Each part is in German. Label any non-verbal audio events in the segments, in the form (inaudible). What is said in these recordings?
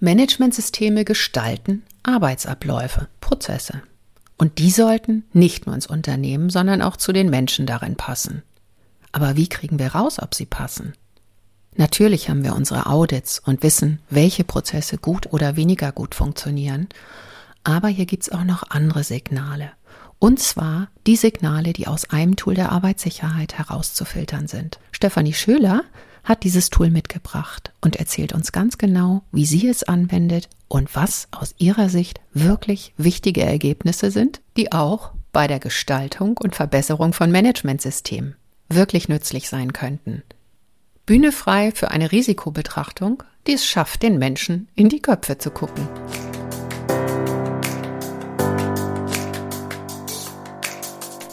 Managementsysteme gestalten Arbeitsabläufe, Prozesse. Und die sollten nicht nur ins Unternehmen, sondern auch zu den Menschen darin passen. Aber wie kriegen wir raus, ob sie passen? Natürlich haben wir unsere Audits und wissen, welche Prozesse gut oder weniger gut funktionieren. Aber hier gibt's auch noch andere Signale. Und zwar die Signale, die aus einem Tool der Arbeitssicherheit herauszufiltern sind. Stefanie Schöler hat dieses Tool mitgebracht und erzählt uns ganz genau, wie sie es anwendet und was aus ihrer Sicht wirklich wichtige Ergebnisse sind, die auch bei der Gestaltung und Verbesserung von Managementsystemen wirklich nützlich sein könnten. Bühne frei für eine Risikobetrachtung, die es schafft, den Menschen in die Köpfe zu gucken.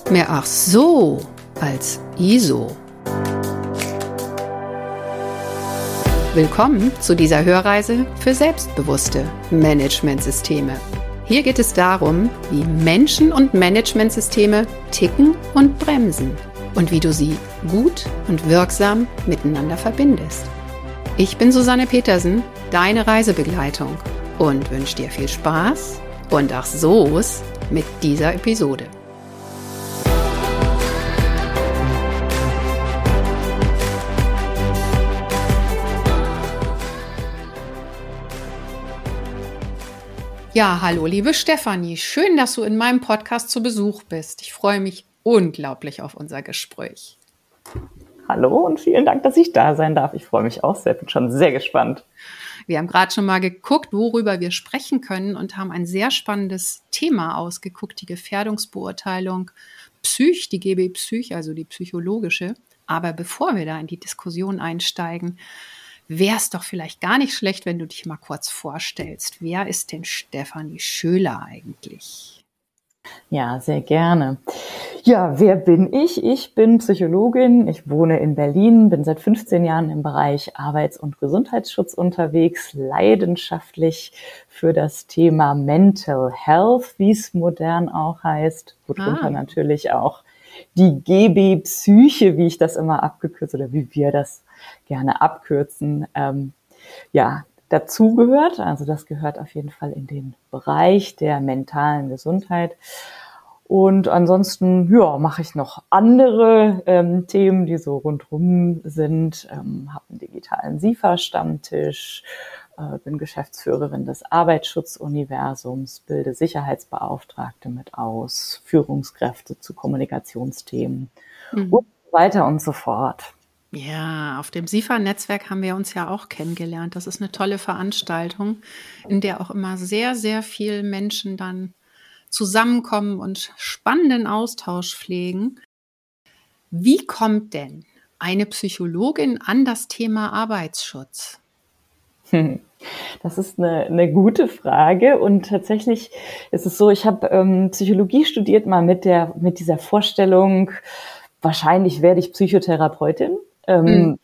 Mehr ach so als ISO. Willkommen zu dieser Hörreise für selbstbewusste Managementsysteme. Hier geht es darum, wie Menschen und Managementsysteme ticken und bremsen und wie du sie gut und wirksam miteinander verbindest. Ich bin Susanne Petersen, deine Reisebegleitung und wünsche dir viel Spaß und ach so's mit dieser Episode. Ja, hallo, liebe Stefanie. Schön, dass du in meinem Podcast zu Besuch bist. Ich freue mich unglaublich auf unser Gespräch. Hallo und vielen Dank, dass ich da sein darf. Ich freue mich auch sehr, bin schon sehr gespannt. Wir haben gerade schon mal geguckt, worüber wir sprechen können und haben ein sehr spannendes Thema ausgeguckt, die Gefährdungsbeurteilung Psych, die GB Psych, also die psychologische. Aber bevor wir da in die Diskussion einsteigen, wäre es doch vielleicht gar nicht schlecht, wenn du dich mal kurz vorstellst. Wer ist denn Stefanie Schöler eigentlich? Ja, sehr gerne. Ja, wer bin ich? Ich bin Psychologin. Ich wohne in Berlin, bin seit 15 Jahren im Bereich Arbeits- und Gesundheitsschutz unterwegs, leidenschaftlich für das Thema Mental Health, wie es modern auch heißt. Worunter ah. natürlich auch die GB Psyche, wie ich das immer abgekürzt oder wie wir das gerne abkürzen, ähm, ja, dazugehört. Also das gehört auf jeden Fall in den Bereich der mentalen Gesundheit. Und ansonsten, ja, mache ich noch andere ähm, Themen, die so rundrum sind. Ähm, habe einen digitalen SIFA-Stammtisch, äh, bin Geschäftsführerin des Arbeitsschutzuniversums, bilde Sicherheitsbeauftragte mit aus, Führungskräfte zu Kommunikationsthemen mhm. und weiter und so fort. Ja, auf dem SIFA-Netzwerk haben wir uns ja auch kennengelernt. Das ist eine tolle Veranstaltung, in der auch immer sehr, sehr viele Menschen dann zusammenkommen und spannenden Austausch pflegen. Wie kommt denn eine Psychologin an das Thema Arbeitsschutz? (laughs) Das ist eine, eine gute Frage und tatsächlich ist es so, ich habe ähm, Psychologie studiert mal mit der mit dieser Vorstellung, wahrscheinlich werde ich Psychotherapeutin ähm, mhm.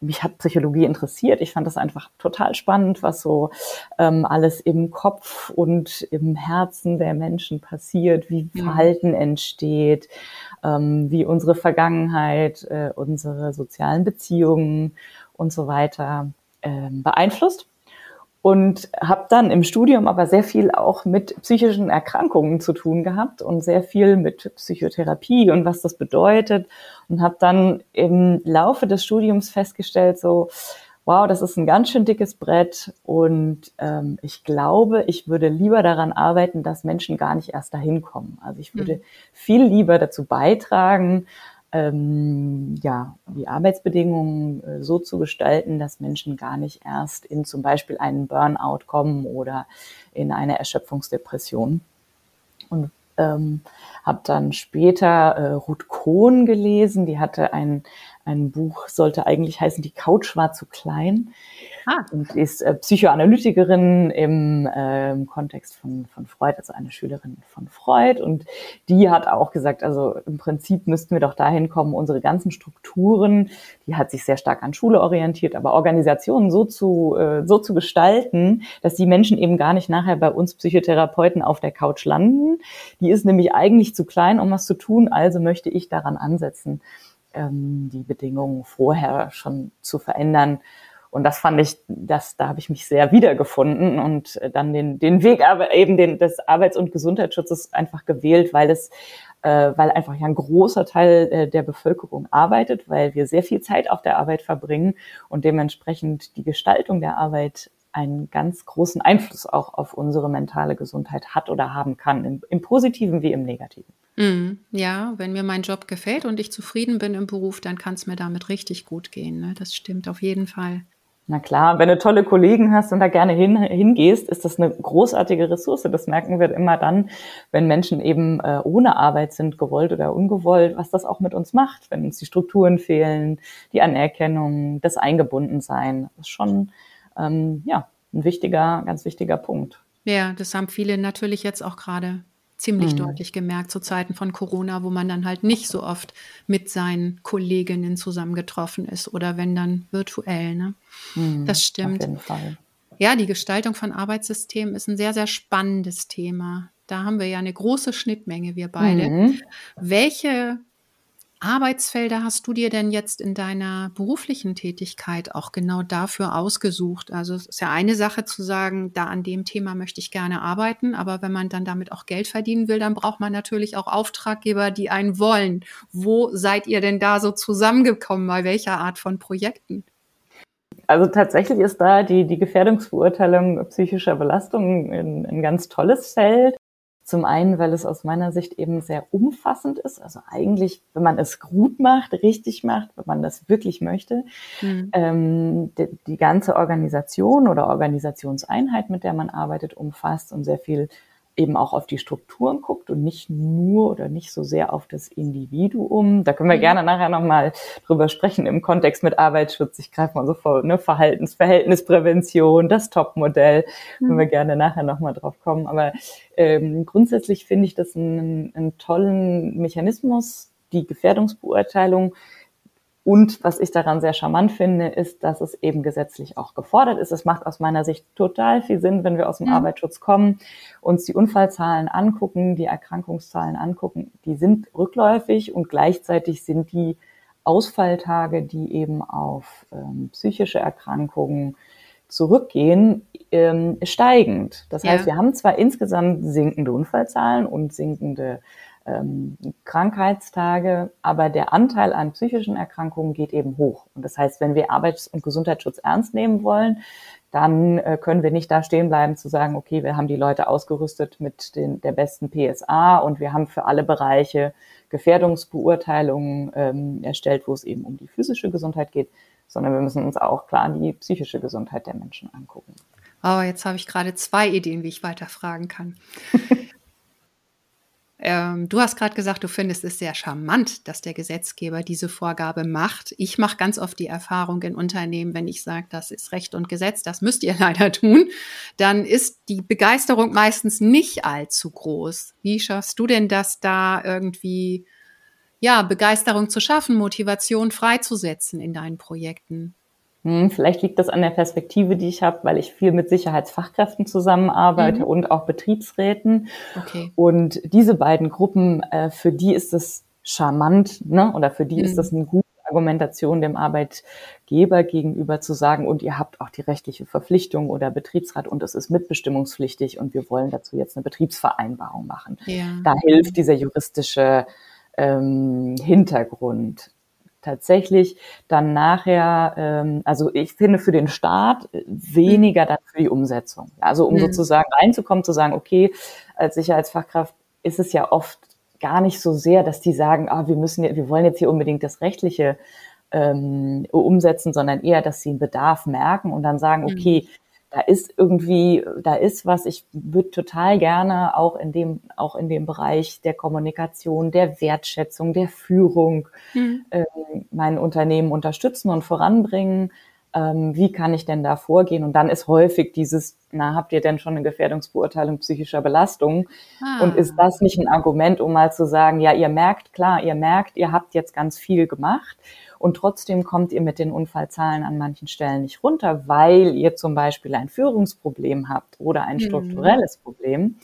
Mich hat Psychologie interessiert. Ich fand das einfach total spannend, was so ähm, alles im Kopf und im Herzen der Menschen passiert, wie mhm. Verhalten entsteht, ähm, wie unsere Vergangenheit, äh, unsere sozialen Beziehungen und so weiter ähm, beeinflusst und habe dann im Studium aber sehr viel auch mit psychischen Erkrankungen zu tun gehabt und sehr viel mit Psychotherapie und was das bedeutet und habe dann im Laufe des Studiums festgestellt, so wow, das ist ein ganz schön dickes Brett und ähm, ich glaube, ich würde lieber daran arbeiten, dass Menschen gar nicht erst dahin kommen. Also ich würde mhm. viel lieber dazu beitragen, ähm, ja, die Arbeitsbedingungen äh, so zu gestalten, dass Menschen gar nicht erst in zum Beispiel einen Burnout kommen oder in eine Erschöpfungsdepression. Und ähm, habe dann später äh, Ruth Kohn gelesen, die hatte ein, ein Buch, sollte eigentlich heißen, die Couch war zu klein. Ah. Und ist äh, Psychoanalytikerin im äh, Kontext von, von Freud, also eine Schülerin von Freud. Und die hat auch gesagt, also im Prinzip müssten wir doch dahin kommen, unsere ganzen Strukturen, die hat sich sehr stark an Schule orientiert, aber Organisationen so zu, äh, so zu gestalten, dass die Menschen eben gar nicht nachher bei uns Psychotherapeuten auf der Couch landen. Die ist nämlich eigentlich zu klein, um was zu tun, also möchte ich daran ansetzen, ähm, die Bedingungen vorher schon zu verändern Und das fand ich, das, da habe ich mich sehr wiedergefunden und äh, dann den, den Weg aber eben den, des Arbeits- und Gesundheitsschutzes einfach gewählt, weil es, äh, weil einfach ja ein großer Teil äh, der Bevölkerung arbeitet, weil wir sehr viel Zeit auf der Arbeit verbringen und dementsprechend die Gestaltung der Arbeit einen ganz großen Einfluss auch auf unsere mentale Gesundheit hat oder haben kann, im, im positiven wie im negativen. Mm, ja, wenn mir mein Job gefällt und ich zufrieden bin im Beruf, dann kann es mir damit richtig gut gehen. Ne? Das stimmt auf jeden Fall. Na klar, wenn du tolle Kollegen hast und da gerne hin, hingehst, ist das eine großartige Ressource. Das merken wir immer dann, wenn Menschen eben äh, ohne Arbeit sind, gewollt oder ungewollt, was das auch mit uns macht, wenn uns die Strukturen fehlen, die Anerkennung, das Eingebundensein. Das ist schon ähm, ja, ein wichtiger, ganz wichtiger Punkt. Ja, das haben viele natürlich jetzt auch gerade ziemlich mhm. deutlich gemerkt zu Zeiten von Corona, wo man dann halt nicht so oft mit seinen Kolleginnen zusammengetroffen ist oder wenn dann virtuell. Ne? Mhm, das stimmt. Ja, die Gestaltung von Arbeitssystemen ist ein sehr, sehr spannendes Thema. Da haben wir ja eine große Schnittmenge, wir beide. Mhm. Welche Arbeitsfelder hast du dir denn jetzt in deiner beruflichen Tätigkeit auch genau dafür ausgesucht? Also es ist ja eine Sache zu sagen, da an dem Thema möchte ich gerne arbeiten, aber wenn man dann damit auch Geld verdienen will, dann braucht man natürlich auch Auftraggeber, die einen wollen. Wo seid ihr denn da so zusammengekommen? Bei welcher Art von Projekten? Also tatsächlich ist da die, die Gefährdungsbeurteilung psychischer Belastungen ein, ein ganz tolles Feld. Zum einen, weil es aus meiner Sicht eben sehr umfassend ist. Also eigentlich, wenn man es gut macht, richtig macht, wenn man das wirklich möchte, mhm. ähm, die, die, ganze Organisation oder Organisationseinheit, mit der man arbeitet, umfasst und sehr viel eben auch auf die Strukturen guckt und nicht nur oder nicht so sehr auf das Individuum. Da können wir mhm. gerne nachher nochmal drüber sprechen im Kontext mit Arbeitsschutz. Ich greife mal so vor, ne, Verhaltens, Verhältnisprävention, das Topmodell, mhm. können wir gerne nachher nochmal drauf kommen. Aber ähm, grundsätzlich finde ich das einen, einen tollen Mechanismus, die Gefährdungsbeurteilung und was ich daran sehr charmant finde, ist, dass es eben gesetzlich auch gefordert ist. Es macht aus meiner Sicht total viel Sinn, wenn wir aus dem ja. Arbeitsschutz kommen, uns die Unfallzahlen angucken, die Erkrankungszahlen angucken. Die sind rückläufig und gleichzeitig sind die Ausfalltage, die eben auf ähm, psychische Erkrankungen zurückgehen, ähm, steigend. Das heißt, wir haben zwar insgesamt sinkende Unfallzahlen und sinkende ähm, Krankheitstage, aber der Anteil an psychischen Erkrankungen geht eben hoch. Und das heißt, wenn wir Arbeits- und Gesundheitsschutz ernst nehmen wollen, dann äh, können wir nicht da stehen bleiben zu sagen, okay, wir haben die Leute ausgerüstet mit den, der besten PSA und wir haben für alle Bereiche Gefährdungsbeurteilungen ähm, erstellt, wo es eben um die physische Gesundheit geht, sondern wir müssen uns auch klar die psychische Gesundheit der Menschen angucken. Oh, jetzt habe ich gerade zwei Ideen, wie ich weiterfragen kann. (laughs) Ähm, du hast gerade gesagt, du findest es sehr charmant, dass der Gesetzgeber diese Vorgabe macht. Ich mache ganz oft die Erfahrung in Unternehmen, wenn ich sage, das ist Recht und Gesetz, das müsst ihr (laughs) leider tun, dann ist die Begeisterung meistens nicht allzu groß. Wie schaffst du denn das da irgendwie, ja, Begeisterung zu schaffen, Motivation freizusetzen in deinen Projekten? Hm, vielleicht liegt das an der Perspektive, die ich habe, weil ich viel mit Sicherheitsfachkräften zusammenarbeite mhm. und auch Betriebsräten. Okay. Und diese beiden Gruppen, äh, für die ist es charmant, ne? oder für die mhm. ist das eine gute Argumentation dem Arbeitgeber gegenüber zu sagen, und ihr habt auch die rechtliche Verpflichtung oder Betriebsrat und es ist mitbestimmungspflichtig und wir wollen dazu jetzt eine Betriebsvereinbarung machen. Ja. Da hilft dieser juristische ähm, Hintergrund tatsächlich dann nachher, ähm, also ich finde für den Start weniger dann für die Umsetzung. Also um mhm. sozusagen reinzukommen, zu sagen, okay, als Sicherheitsfachkraft ist es ja oft gar nicht so sehr, dass die sagen, ah, wir müssen, wir wollen jetzt hier unbedingt das Rechtliche ähm, umsetzen, sondern eher, dass sie einen Bedarf merken und dann sagen, mhm. okay, mhm da ist irgendwie, da ist was, ich würde total gerne auch in dem, auch in dem Bereich der Kommunikation, der Wertschätzung, der Führung mhm. ähm, mein Unternehmen unterstützen und voranbringen. Ähm, wie kann ich denn da vorgehen? Und dann ist häufig dieses, na, habt ihr denn schon eine Gefährdungsbeurteilung psychischer Belastung? Ah. Und ist das nicht ein Argument, um mal zu sagen, ja, ihr merkt, klar, ihr merkt, ihr habt jetzt ganz viel gemacht und trotzdem kommt ihr mit den Unfallzahlen an manchen Stellen nicht runter, weil ihr zum Beispiel ein Führungsproblem habt oder ein mhm. strukturelles mhm. Problem.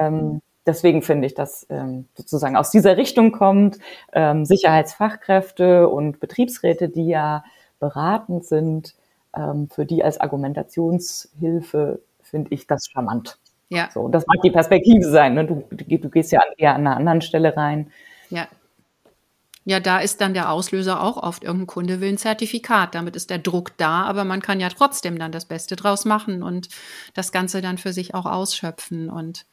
Ähm, deswegen finde ich, dass ähm, sozusagen aus dieser Richtung kommt, ähm, Sicherheitsfachkräfte und Betriebsräte, die ja beratend sind, ähm, für die als Argumentationshilfe finde ich das charmant. Ja. So, das mag die Perspektive sein. Ne? Du, du, du gehst ja eher an einer anderen Stelle rein. Ja. Ja, da ist dann der Auslöser auch oft, irgendein Kunde will ein Zertifikat. Damit ist der Druck da, aber man kann ja trotzdem dann das Beste draus machen und das Ganze dann für sich auch ausschöpfen. Und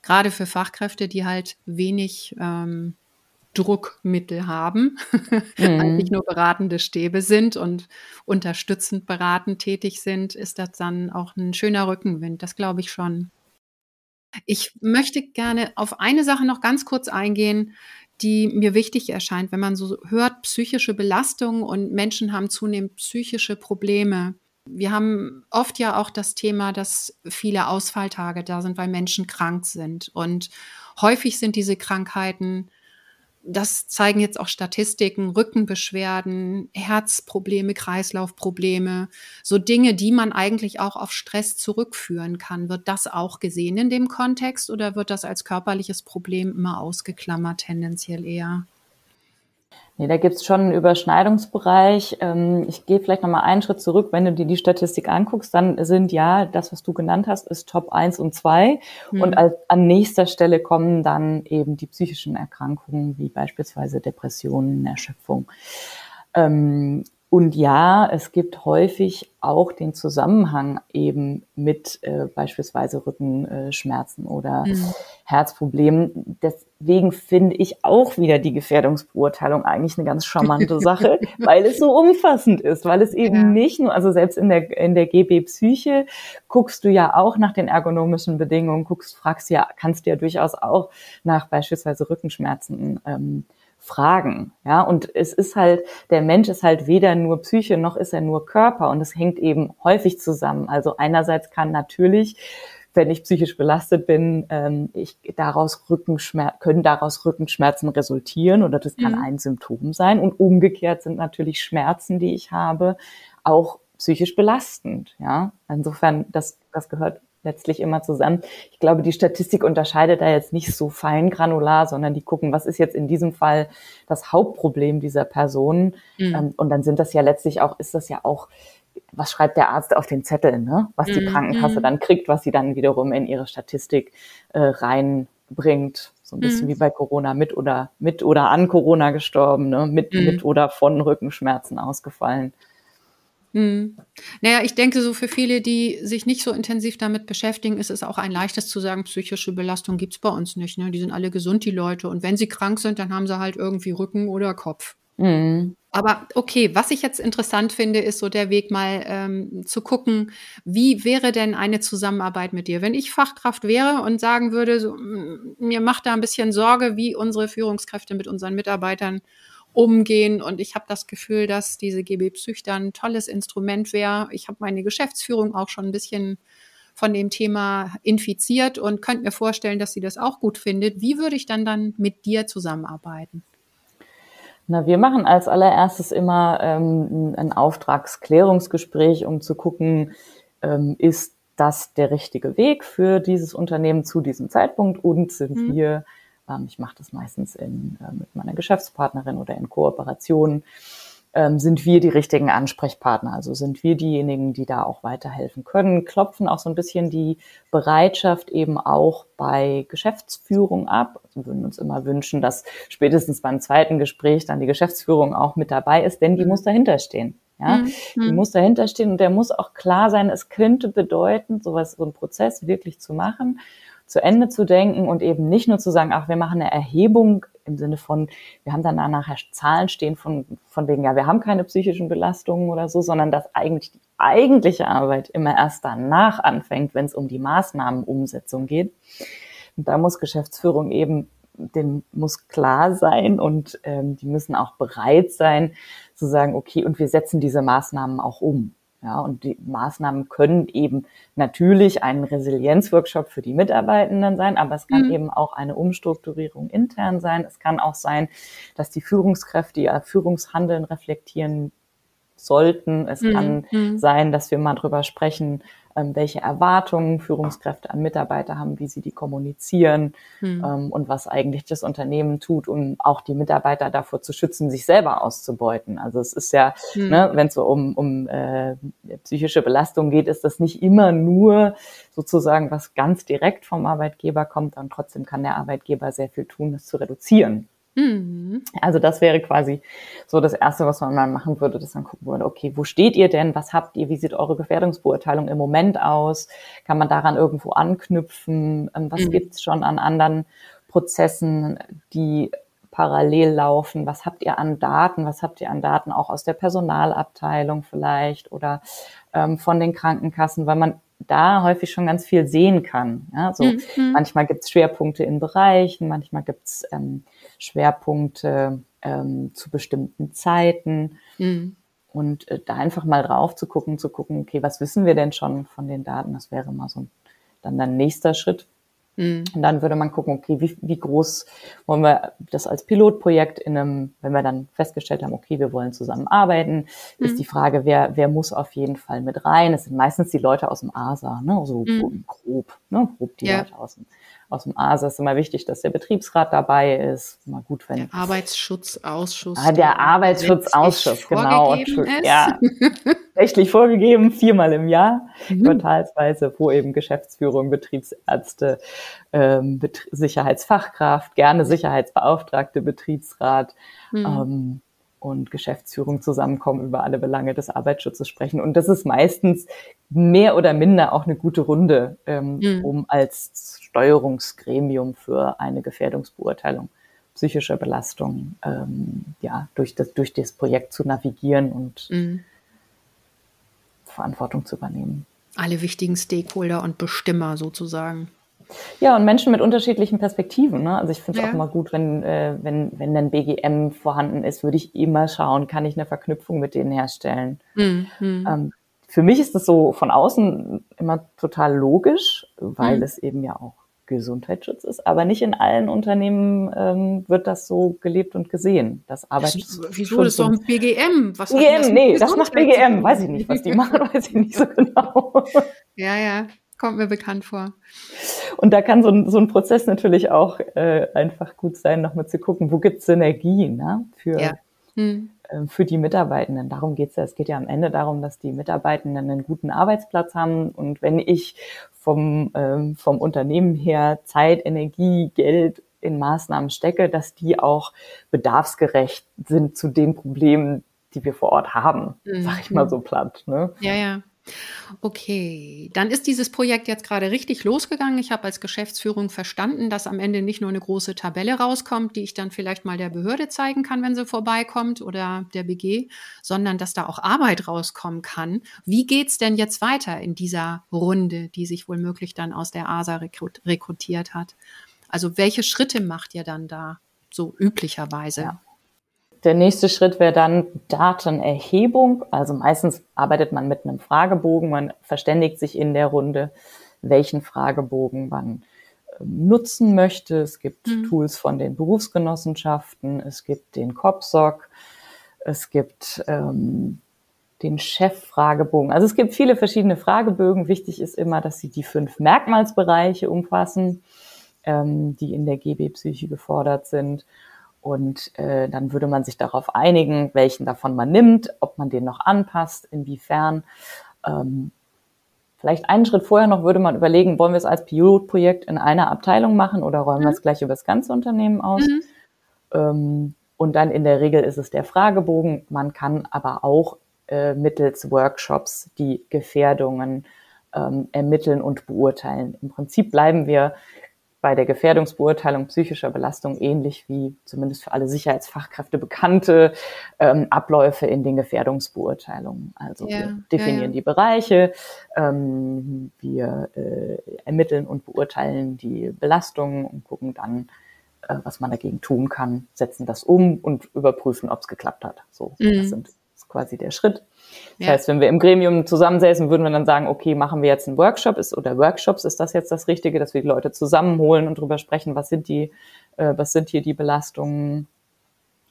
gerade für Fachkräfte, die halt wenig ähm, Druckmittel haben, (laughs) mhm. eigentlich nur beratende Stäbe sind und unterstützend beratend tätig sind, ist das dann auch ein schöner Rückenwind. Das glaube ich schon. Ich möchte gerne auf eine Sache noch ganz kurz eingehen, die mir wichtig erscheint, wenn man so hört, psychische Belastung und Menschen haben zunehmend psychische Probleme. Wir haben oft ja auch das Thema, dass viele Ausfalltage da sind, weil Menschen krank sind. Und häufig sind diese Krankheiten das zeigen jetzt auch Statistiken, Rückenbeschwerden, Herzprobleme, Kreislaufprobleme, so Dinge, die man eigentlich auch auf Stress zurückführen kann. Wird das auch gesehen in dem Kontext oder wird das als körperliches Problem immer ausgeklammert, tendenziell eher? Nee, da gibt's schon einen Überschneidungsbereich. Ähm, ich gehe vielleicht nochmal einen Schritt zurück. Wenn du dir die Statistik anguckst, dann sind ja, das, was du genannt hast, ist Top 1 und 2. Mhm. Und als, an nächster Stelle kommen dann eben die psychischen Erkrankungen, wie beispielsweise Depressionen, Erschöpfung. Ähm, und ja, es gibt häufig auch den Zusammenhang eben mit äh, beispielsweise Rückenschmerzen oder mhm. Herzproblemen. Deswegen finde ich auch wieder die Gefährdungsbeurteilung eigentlich eine ganz charmante (laughs) Sache, weil es so umfassend ist, weil es eben ja. nicht nur, also selbst in der, in der GB Psyche guckst du ja auch nach den ergonomischen Bedingungen, guckst, fragst ja, kannst du ja durchaus auch nach beispielsweise Rückenschmerzen ähm, fragen. Ja, und es ist halt, der Mensch ist halt weder nur Psyche noch ist er nur Körper und es hängt eben häufig zusammen. Also einerseits kann natürlich, wenn ich psychisch belastet bin, ähm, ich daraus Rückenschmerzen, können daraus Rückenschmerzen resultieren oder das kann mhm. ein Symptom sein. Und umgekehrt sind natürlich Schmerzen, die ich habe, auch psychisch belastend. Ja, insofern, das, das gehört letztlich immer zusammen. Ich glaube, die Statistik unterscheidet da jetzt nicht so fein granular, sondern die gucken, was ist jetzt in diesem Fall das Hauptproblem dieser Person. Mhm. Ähm, und dann sind das ja letztlich auch, ist das ja auch, was schreibt der Arzt auf den Zettel, ne? was die mhm. Krankenkasse mhm. dann kriegt, was sie dann wiederum in ihre Statistik äh, reinbringt. So ein bisschen mhm. wie bei Corona, mit oder mit oder an Corona gestorben, ne? mit, mhm. mit oder von Rückenschmerzen ausgefallen. Hm. Naja, ich denke, so für viele, die sich nicht so intensiv damit beschäftigen, ist es auch ein leichtes zu sagen, psychische Belastung gibt's bei uns nicht. Ne? Die sind alle gesund, die Leute. Und wenn sie krank sind, dann haben sie halt irgendwie Rücken oder Kopf. Mhm. Aber okay, was ich jetzt interessant finde, ist so der Weg mal ähm, zu gucken, wie wäre denn eine Zusammenarbeit mit dir? Wenn ich Fachkraft wäre und sagen würde, so, mir macht da ein bisschen Sorge, wie unsere Führungskräfte mit unseren Mitarbeitern umgehen. Und ich habe das Gefühl, dass diese GB Psych dann ein tolles Instrument wäre. Ich habe meine Geschäftsführung auch schon ein bisschen von dem Thema infiziert und könnte mir vorstellen, dass sie das auch gut findet. Wie würde ich dann dann mit dir zusammenarbeiten? Na, wir machen als allererstes immer ähm, ein Auftragsklärungsgespräch, um zu gucken, ähm, ist das der richtige Weg für dieses Unternehmen zu diesem Zeitpunkt und sind mhm. wir ich mache das meistens in, äh, mit meiner Geschäftspartnerin oder in Kooperation. Ähm, sind wir die richtigen Ansprechpartner? Also sind wir diejenigen, die da auch weiterhelfen können, klopfen auch so ein bisschen die Bereitschaft eben auch bei Geschäftsführung ab. Also wir würden uns immer wünschen, dass spätestens beim zweiten Gespräch dann die Geschäftsführung auch mit dabei ist, denn die mhm. muss dahinter stehen. Ja, mhm. die muss dahinter stehen und der muss auch klar sein, es könnte bedeuten, sowas, so einen Prozess wirklich zu machen zu Ende zu denken und eben nicht nur zu sagen, ach, wir machen eine Erhebung im Sinne von, wir haben dann nachher Zahlen stehen von, von wegen, ja, wir haben keine psychischen Belastungen oder so, sondern dass eigentlich die eigentliche Arbeit immer erst danach anfängt, wenn es um die Maßnahmenumsetzung geht. Und da muss Geschäftsführung eben, den muss klar sein und ähm, die müssen auch bereit sein zu sagen, okay, und wir setzen diese Maßnahmen auch um. Ja, und die Maßnahmen können eben natürlich ein Resilienzworkshop für die Mitarbeitenden sein, aber es kann mhm. eben auch eine Umstrukturierung intern sein. Es kann auch sein, dass die Führungskräfte ihr Führungshandeln reflektieren sollten. Es mhm. kann mhm. sein, dass wir mal drüber sprechen, ähm, welche Erwartungen Führungskräfte an Mitarbeiter haben, wie sie die kommunizieren mhm. ähm, und was eigentlich das Unternehmen tut, um auch die Mitarbeiter davor zu schützen, sich selber auszubeuten. Also es ist ja, mhm. ne, wenn es so um, um äh, psychische Belastung geht, ist das nicht immer nur sozusagen, was ganz direkt vom Arbeitgeber kommt, und trotzdem kann der Arbeitgeber sehr viel tun, das zu reduzieren. Mhm. Also das wäre quasi so das Erste, was man mal machen würde, dass man gucken würde, okay, wo steht ihr denn? Was habt ihr? Wie sieht eure Gefährdungsbeurteilung im Moment aus? Kann man daran irgendwo anknüpfen? Ähm, was mhm. gibt's schon an anderen Prozessen, die parallel laufen? Was habt ihr an Daten? Was habt ihr an Daten auch aus der Personalabteilung vielleicht oder ähm, von den Krankenkassen? Weil man da häufig schon ganz viel sehen kann. Ja, so mhm. manchmal gibt es Schwerpunkte in Bereichen, manchmal gibt es ähm, Schwerpunkte ähm, zu bestimmten Zeiten. Mhm. Und äh, da einfach mal drauf zu gucken, zu gucken, okay, was wissen wir denn schon von den Daten? Das wäre mal so dann der nächster Schritt. Mhm. Und dann würde man gucken, okay, wie, wie groß wollen wir das als Pilotprojekt in einem, wenn wir dann festgestellt haben, okay, wir wollen zusammenarbeiten, mhm. ist die Frage, wer, wer muss auf jeden Fall mit rein? Es sind meistens die Leute aus dem ASA, ne, so mhm. grob, ne, grob die ja. Leute aus dem aus dem ASA ist immer wichtig, dass der Betriebsrat dabei ist. Mal gut, wenn. Der Arbeitsschutzausschuss. Ah, der Arbeitsschutzausschuss, genau. Ja, (laughs) rechtlich vorgegeben, viermal im Jahr, mhm. quartalsweise, wo eben Geschäftsführung, Betriebsärzte, ähm, Bet Sicherheitsfachkraft, gerne Sicherheitsbeauftragte, Betriebsrat, mhm. ähm, und Geschäftsführung zusammenkommen, über alle Belange des Arbeitsschutzes sprechen. Und das ist meistens mehr oder minder auch eine gute Runde, ähm, mhm. um als Steuerungsgremium für eine Gefährdungsbeurteilung psychischer Belastung ähm, ja, durch, das, durch das Projekt zu navigieren und mhm. Verantwortung zu übernehmen. Alle wichtigen Stakeholder und Bestimmer sozusagen. Ja, und Menschen mit unterschiedlichen Perspektiven. Ne? Also ich finde es ja. auch immer gut, wenn, äh, wenn, wenn ein BGM vorhanden ist, würde ich immer schauen, kann ich eine Verknüpfung mit denen herstellen. Mhm. Ähm, für mich ist das so von außen immer total logisch, weil mhm. es eben ja auch Gesundheitsschutz ist, aber nicht in allen Unternehmen ähm, wird das so gelebt und gesehen. Das Arbeitsschutz. Wieso? Das ist doch ein BGM. Was BGM, nee, das macht BGM. Weiß ich nicht, was die machen, (laughs) weiß ich nicht so genau. Ja, ja. Kommt mir bekannt vor. Und da kann so ein, so ein Prozess natürlich auch äh, einfach gut sein, nochmal zu gucken, wo gibt es Synergien ne, für, ja. hm. Äh, für die Mitarbeitenden. Darum geht es ja. Es geht ja am Ende darum, dass die Mitarbeitenden einen guten Arbeitsplatz haben. Und wenn ich vom, ähm, vom Unternehmen her Zeit, Energie, Geld in Maßnahmen stecke, dass die auch bedarfsgerecht sind zu den Problemen, die wir vor Ort haben, mhm. sag ich mal so platt. Ne? Ja, ja. Okay, dann ist dieses Projekt jetzt gerade richtig losgegangen. Ich habe als Geschäftsführung verstanden, dass am Ende nicht nur eine große Tabelle rauskommt, die ich dann vielleicht mal der Behörde zeigen kann, wenn sie vorbeikommt oder der BG, sondern dass da auch Arbeit rauskommen kann. Wie geht's denn jetzt weiter in dieser Runde, die sich wohl möglich dann aus der ASA rekrutiert hat? Also welche Schritte macht ihr dann da so üblicherweise? Ja. Der nächste Schritt wäre dann Datenerhebung. Also meistens arbeitet man mit einem Fragebogen. Man verständigt sich in der Runde, welchen Fragebogen man ähm, nutzen möchte. Es gibt mhm. Tools von den Berufsgenossenschaften. Es gibt den COPSOC. Es gibt ähm, den Chef-Fragebogen. Also es gibt viele verschiedene Fragebögen. Wichtig ist immer, dass sie die fünf Merkmalsbereiche umfassen, ähm, die in der GB-Psyche gefordert sind. Und äh, dann würde man sich darauf einigen, welchen davon man nimmt, ob man den noch anpasst, inwiefern. Ähm, vielleicht einen Schritt vorher noch würde man überlegen, wollen wir es als Pilotprojekt in einer Abteilung machen oder räumen mhm. wir es gleich über das ganze Unternehmen aus? Mhm. Ähm, und dann in der Regel ist es der Fragebogen. Man kann aber auch äh, mittels Workshops die Gefährdungen ähm, ermitteln und beurteilen. Im Prinzip bleiben wir bei der Gefährdungsbeurteilung psychischer Belastung ähnlich wie zumindest für alle Sicherheitsfachkräfte bekannte ähm, Abläufe in den Gefährdungsbeurteilungen. Also ja, wir definieren ja, ja. die Bereiche, ähm, wir äh, ermitteln und beurteilen die Belastungen und gucken dann, äh, was man dagegen tun kann, setzen das um und überprüfen, ob es geklappt hat. So, mhm. das sind das ist quasi der Schritt. Das ja. heißt, wenn wir im Gremium zusammensäßen, würden wir dann sagen, okay, machen wir jetzt einen Workshop ist, oder Workshops, ist das jetzt das Richtige, dass wir die Leute zusammenholen und drüber sprechen, was sind die, äh, was sind hier die Belastungen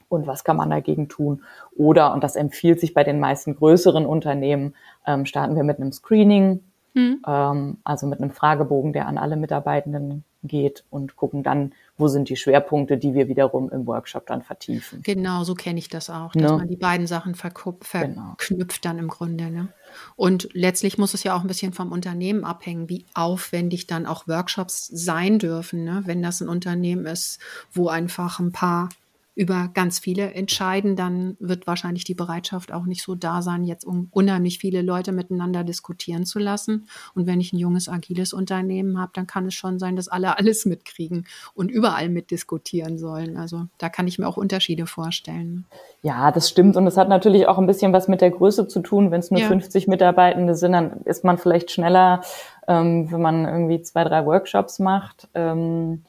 und was kann man dagegen tun. Oder, und das empfiehlt sich bei den meisten größeren Unternehmen, ähm, starten wir mit einem Screening, mhm. ähm, also mit einem Fragebogen, der an alle Mitarbeitenden geht und gucken dann, wo sind die Schwerpunkte, die wir wiederum im Workshop dann vertiefen. Genau, so kenne ich das auch, dass ne? man die beiden Sachen genau. verknüpft genau. dann im Grunde. Ne? Und letztlich muss es ja auch ein bisschen vom Unternehmen abhängen, wie aufwendig dann auch Workshops sein dürfen. Ne? Wenn das ein Unternehmen ist, wo einfach ein paar über ganz viele entscheiden, dann wird wahrscheinlich die Bereitschaft auch nicht so da sein, jetzt um unheimlich viele Leute miteinander diskutieren zu lassen. Und wenn ich ein junges, agiles Unternehmen habe, dann kann es schon sein, dass alle (laughs) alles mitkriegen und überall mitdiskutieren sollen. Also da kann ich mir auch Unterschiede vorstellen. Ja, das stimmt. Und es hat natürlich auch ein bisschen was mit der Größe zu tun. Wenn es nur ja. 50 Mitarbeitende sind, dann ist man vielleicht schneller, ähm, wenn man irgendwie zwei, drei Workshops macht. Ähm,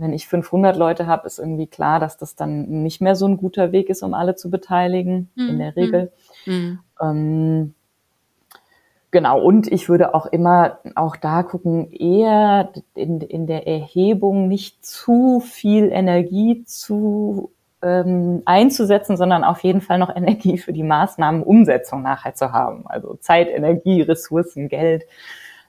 wenn ich 500 Leute habe, ist irgendwie klar, dass das dann nicht mehr so ein guter Weg ist, um alle zu beteiligen, mhm. in der Regel. Mhm. Ähm, genau, und ich würde auch immer auch da gucken, eher in, in der Erhebung nicht zu viel Energie zu ähm, einzusetzen, sondern auf jeden Fall noch Energie für die Maßnahmenumsetzung nachher zu haben. Also Zeit, Energie, Ressourcen, Geld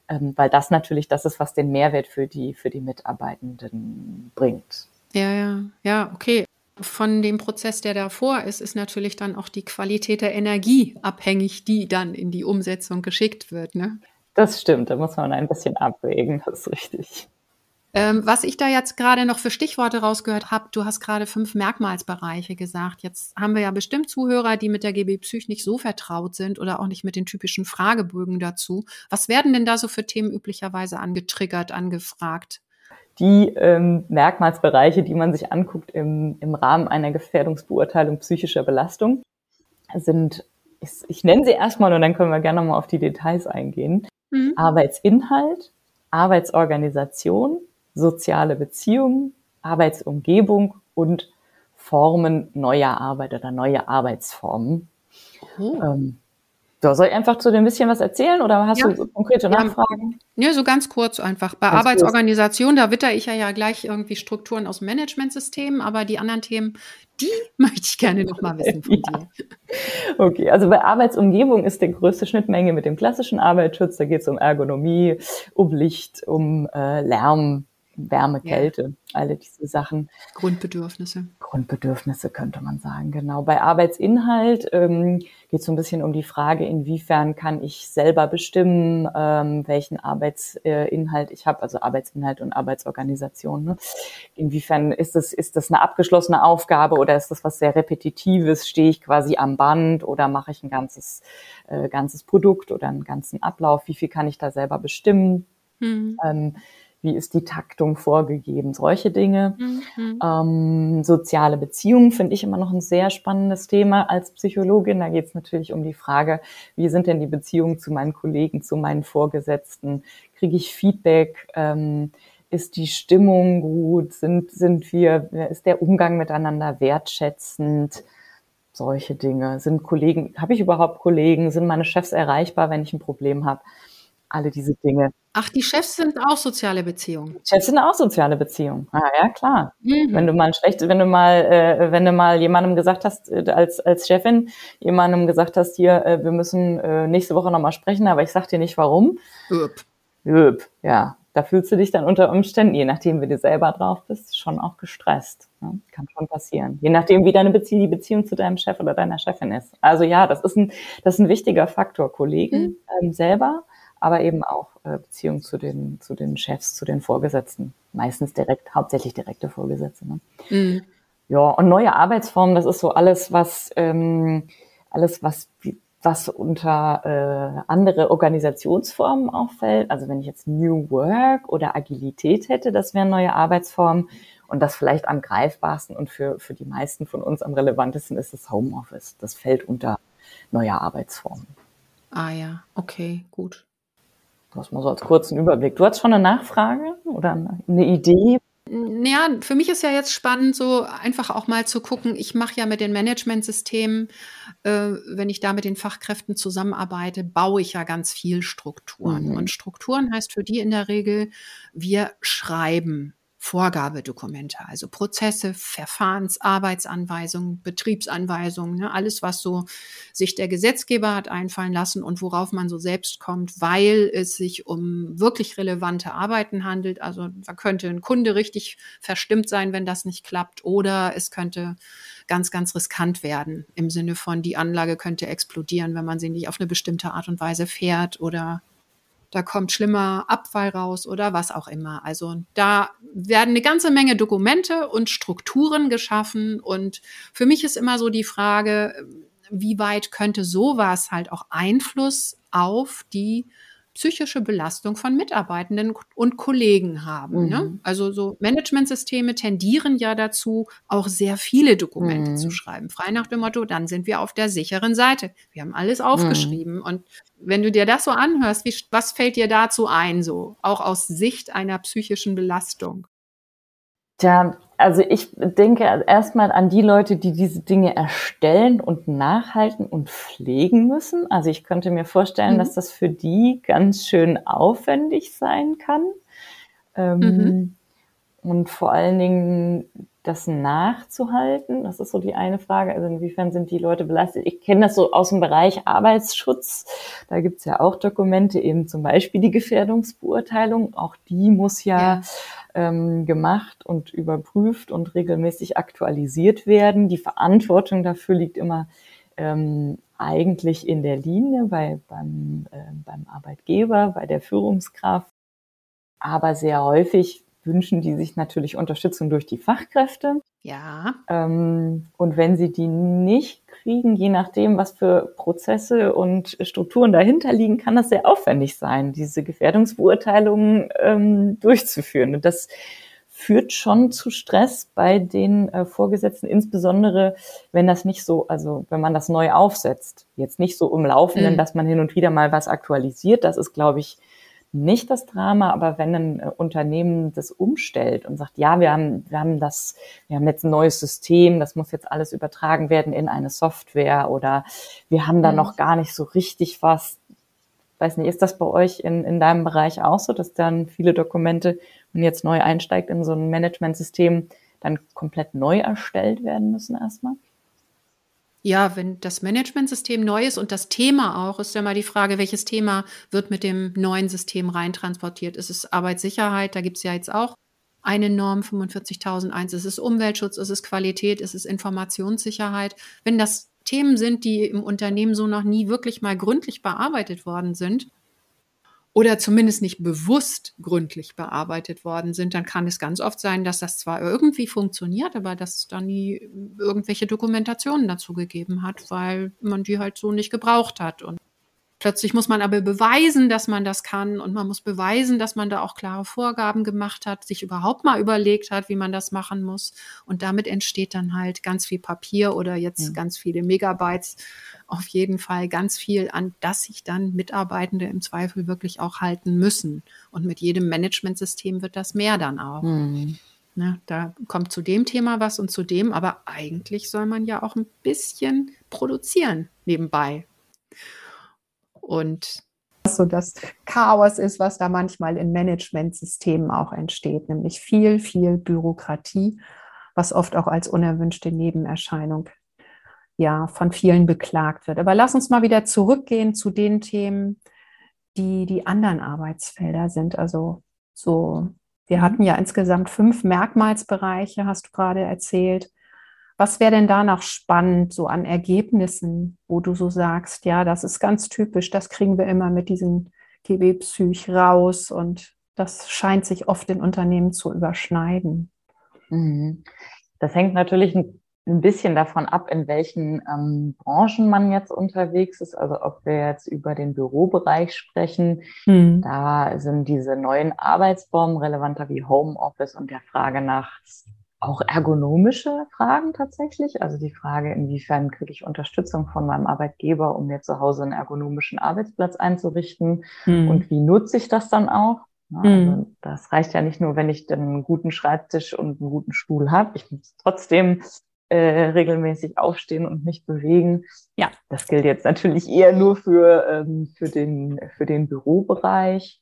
ähm, weil das natürlich das ist, was den Mehrwert für die, für die Mitarbeitenden bringt. Ja, ja, ja, okay. Von dem Prozess, der davor ist, ist natürlich dann auch die Qualität der Energie abhängig, die dann in die Umsetzung geschickt wird. Ne? Das stimmt, da muss man ein bisschen abwägen, das ist richtig. Ähm, was ich da jetzt gerade noch für Stichworte rausgehört habe, du hast gerade fünf Merkmalsbereiche gesagt. Jetzt haben wir ja bestimmt Zuhörer, die mit der GB Psych nicht so vertraut sind oder auch nicht mit den typischen Fragebögen dazu. Was werden denn da so für Themen üblicherweise angetriggert, angefragt? Die ähm, Merkmalsbereiche, die man sich anguckt im, im Rahmen einer Gefährdungsbeurteilung psychischer Belastung, sind, ich, ich nenne sie erstmal und dann können wir gerne mal auf die Details eingehen. Mhm. Arbeitsinhalt, Arbeitsorganisation, soziale Beziehungen, Arbeitsumgebung und Formen neuer Arbeit oder neue Arbeitsformen. Oh. Ähm, so, soll ich einfach zu dem bisschen was erzählen oder hast ja. du so konkrete Nachfragen? Ja, so ganz kurz einfach. Bei ganz Arbeitsorganisation, kurz. da witter ich ja, ja gleich irgendwie Strukturen aus dem Managementsystemen, aber die anderen Themen, die (laughs) möchte ich gerne noch mal wissen von (laughs) ja. dir. Okay, also bei Arbeitsumgebung ist die größte Schnittmenge mit dem klassischen Arbeitsschutz. Da geht es um Ergonomie, um Licht, um äh, Lärm, Wärme, Kälte, ja. alle diese Sachen. Grundbedürfnisse. Grundbedürfnisse könnte man sagen, genau. Bei Arbeitsinhalt ähm, geht es so ein bisschen um die Frage, inwiefern kann ich selber bestimmen, ähm, welchen Arbeitsinhalt ich habe, also Arbeitsinhalt und Arbeitsorganisation. Ne? Inwiefern ist das, ist das eine abgeschlossene Aufgabe oder ist das was sehr Repetitives? Stehe ich quasi am Band oder mache ich ein ganzes, äh, ganzes Produkt oder einen ganzen Ablauf? Wie viel kann ich da selber bestimmen? Mhm. Ähm, wie ist die Taktung vorgegeben, solche Dinge. Mhm. Ähm, soziale Beziehungen finde ich immer noch ein sehr spannendes Thema als Psychologin. Da geht es natürlich um die Frage, wie sind denn die Beziehungen zu meinen Kollegen, zu meinen Vorgesetzten? Kriege ich Feedback? Ähm, ist die Stimmung gut? Sind, sind wir, ist der Umgang miteinander wertschätzend? Solche Dinge. Sind Kollegen, habe ich überhaupt Kollegen? Sind meine Chefs erreichbar, wenn ich ein Problem habe? Alle diese Dinge. Ach, die Chefs sind auch soziale Beziehungen. Chefs sind auch soziale Beziehungen. Ah, ja, klar. Mhm. Wenn du mal schlecht, wenn du mal, äh, wenn du mal jemandem gesagt hast, äh, als, als Chefin, jemandem gesagt hast, hier, äh, wir müssen äh, nächste Woche nochmal sprechen, aber ich sag dir nicht warum. Üb. Üb, ja. Da fühlst du dich dann unter Umständen, je nachdem, wie du selber drauf bist, schon auch gestresst. Ne? Kann schon passieren. Je nachdem, wie deine Bezie die Beziehung zu deinem Chef oder deiner Chefin ist. Also ja, das ist ein, das ist ein wichtiger Faktor. Kollegen mhm. ähm, selber aber eben auch äh, Beziehung zu den, zu den Chefs, zu den Vorgesetzten. Meistens direkt, hauptsächlich direkte Vorgesetzte. Ne? Mhm. Ja, und neue Arbeitsformen, das ist so alles, was ähm, alles, was was unter äh, andere Organisationsformen auffällt. Also wenn ich jetzt New Work oder Agilität hätte, das wären neue Arbeitsformen. Und das vielleicht am greifbarsten und für, für die meisten von uns am relevantesten ist das Homeoffice. Das fällt unter neue Arbeitsformen. Ah ja, okay, gut. Das mal so als kurzen Überblick. Du hast schon eine Nachfrage oder eine Idee? Ja, für mich ist ja jetzt spannend, so einfach auch mal zu gucken. Ich mache ja mit den Managementsystemen, äh, wenn ich da mit den Fachkräften zusammenarbeite, baue ich ja ganz viel Strukturen. Mhm. Und Strukturen heißt für die in der Regel, wir schreiben Vorgabedokumente, also Prozesse, Verfahrens-, Arbeitsanweisungen, Betriebsanweisungen, ne, alles, was so sich der Gesetzgeber hat einfallen lassen und worauf man so selbst kommt, weil es sich um wirklich relevante Arbeiten handelt. Also da könnte ein Kunde richtig verstimmt sein, wenn das nicht klappt, oder es könnte ganz, ganz riskant werden im Sinne von, die Anlage könnte explodieren, wenn man sie nicht auf eine bestimmte Art und Weise fährt oder da kommt schlimmer Abfall raus oder was auch immer. Also da werden eine ganze Menge Dokumente und Strukturen geschaffen und für mich ist immer so die Frage, wie weit könnte sowas halt auch Einfluss auf die psychische Belastung von Mitarbeitenden und Kollegen haben. Ne? Mhm. Ne? Also so Managementsysteme tendieren ja dazu, auch sehr viele Dokumente mhm. zu schreiben. Frei nach dem Motto, dann sind wir auf der sicheren Seite. Wir haben alles aufgeschrieben. Mhm. Und wenn du dir das so anhörst, wie, was fällt dir dazu ein, so auch aus Sicht einer psychischen Belastung? Tja, also ich denke erstmal an die Leute, die diese Dinge erstellen und nachhalten und pflegen müssen. Also ich könnte mir vorstellen, mhm. dass das für die ganz schön aufwendig sein kann. Ähm, mhm. Und vor allen Dingen das nachzuhalten, das ist so die eine Frage. Also inwiefern sind die Leute belastet? Ich kenne das so aus dem Bereich Arbeitsschutz. Da gibt's ja auch Dokumente, eben zum Beispiel die Gefährdungsbeurteilung. Auch die muss ja, ja ähm, gemacht und überprüft und regelmäßig aktualisiert werden. Die Verantwortung dafür liegt immer ähm, eigentlich in der Linie bei, beim, äh, beim Arbeitgeber, bei der Führungskraft. Aber sehr häufig wünschen die sich natürlich Unterstützung durch die Fachkräfte. Ja. Ähm, und wenn sie die nicht kriegen, je nachdem, was für Prozesse und Strukturen dahinter liegen, kann das sehr aufwendig sein, diese Gefährdungsbeurteilungen ähm, durchzuführen. Und das führt schon zu Stress bei den äh, Vorgesetzten, insbesondere wenn das nicht so, also wenn man das neu aufsetzt. Jetzt nicht so im Laufenden, mhm. dass man hin und wieder mal was aktualisiert. Das ist, glaube ich, nicht das Drama, aber wenn ein äh, Unternehmen das umstellt und sagt, ja, wir haben, wir haben das, wir haben jetzt ein neues System, das muss jetzt alles übertragen werden in eine Software oder wir haben da mhm. noch gar nicht so richtig was. Weiß nicht, ist das bei euch in, in deinem Bereich auch so, dass dann viele Dokumente, wenn jetzt neu einsteigt in so ein Managementsystem, dann komplett neu erstellt werden müssen erstmal? Ja, wenn das Managementsystem neu ist und das Thema auch, ist ja mal die Frage, welches Thema wird mit dem neuen System reintransportiert? Ist es Arbeitssicherheit? Da gibt es ja jetzt auch eine Norm 45.001. Ist es Umweltschutz? Ist es Qualität? Ist es Informationssicherheit? Wenn das Themen sind, die im Unternehmen so noch nie wirklich mal gründlich bearbeitet worden sind, oder zumindest nicht bewusst gründlich bearbeitet worden sind, dann kann es ganz oft sein, dass das zwar irgendwie funktioniert, aber dass es da nie irgendwelche Dokumentationen dazu gegeben hat, weil man die halt so nicht gebraucht hat. Und Plötzlich muss man aber beweisen, dass man das kann und man muss beweisen, dass man da auch klare Vorgaben gemacht hat, sich überhaupt mal überlegt hat, wie man das machen muss. Und damit entsteht dann halt ganz viel Papier oder jetzt ja. ganz viele Megabytes. Auf jeden Fall ganz viel, an das sich dann Mitarbeitende im Zweifel wirklich auch halten müssen. Und mit jedem Managementsystem wird das mehr dann auch. Mhm. Ne, da kommt zu dem Thema was und zu dem, aber eigentlich soll man ja auch ein bisschen produzieren nebenbei und so das Chaos ist, was da manchmal in Managementsystemen auch entsteht, nämlich viel, viel Bürokratie, was oft auch als unerwünschte Nebenerscheinung ja von vielen beklagt wird. Aber lass uns mal wieder zurückgehen zu den Themen, die die anderen Arbeitsfelder sind. Also so, wir hatten ja insgesamt fünf Merkmalsbereiche, hast du gerade erzählt. Was wäre denn da noch spannend, so an Ergebnissen, wo du so sagst, ja, das ist ganz typisch, das kriegen wir immer mit diesem GB-Psych raus und das scheint sich oft in Unternehmen zu überschneiden. Mhm. Das hängt natürlich ein, bisschen davon ab, in welchen ähm, Branchen man jetzt unterwegs ist. Also ob wir jetzt über den Bürobereich sprechen, mhm. da sind diese neuen Arbeitsformen relevanter wie Homeoffice und der Frage nach auch ergonomische Fragen tatsächlich. Also die Frage, inwiefern kriege ich Unterstützung von meinem Arbeitgeber, um mir zu Hause einen ergonomischen Arbeitsplatz einzurichten hm. und wie nutze ich das dann auch? Ja, hm. also das reicht ja nicht nur, wenn ich dann einen guten Schreibtisch und einen guten Stuhl habe. Ich muss trotzdem äh, regelmäßig aufstehen und mich bewegen. Ja, das gilt jetzt natürlich eher nur für, ähm, für, den, für den Bürobereich.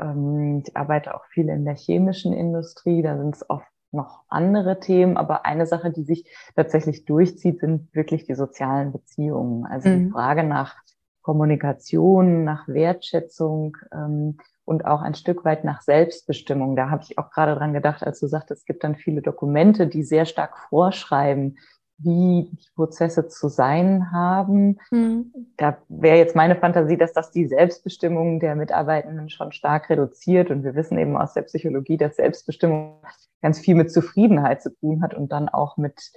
ähm, ich arbeite auch viel in der chemischen Industrie, da sind es oft noch andere Themen, aber eine Sache, die sich tatsächlich durchzieht, sind wirklich die sozialen Beziehungen. Also mhm. die Frage nach Kommunikation, nach Wertschätzung ähm, und auch ein Stück weit nach Selbstbestimmung. Da habe ich auch gerade dran gedacht, als du sagst, es gibt dann viele Dokumente, die sehr stark vorschreiben, wie die Prozesse zu sein haben. Mhm. Da wäre jetzt meine Fantasie, dass das die Selbstbestimmung der Mitarbeitenden schon stark reduziert. Und wir wissen eben aus der Psychologie, dass Selbstbestimmung ganz viel mit Zufriedenheit zu tun hat und dann auch mit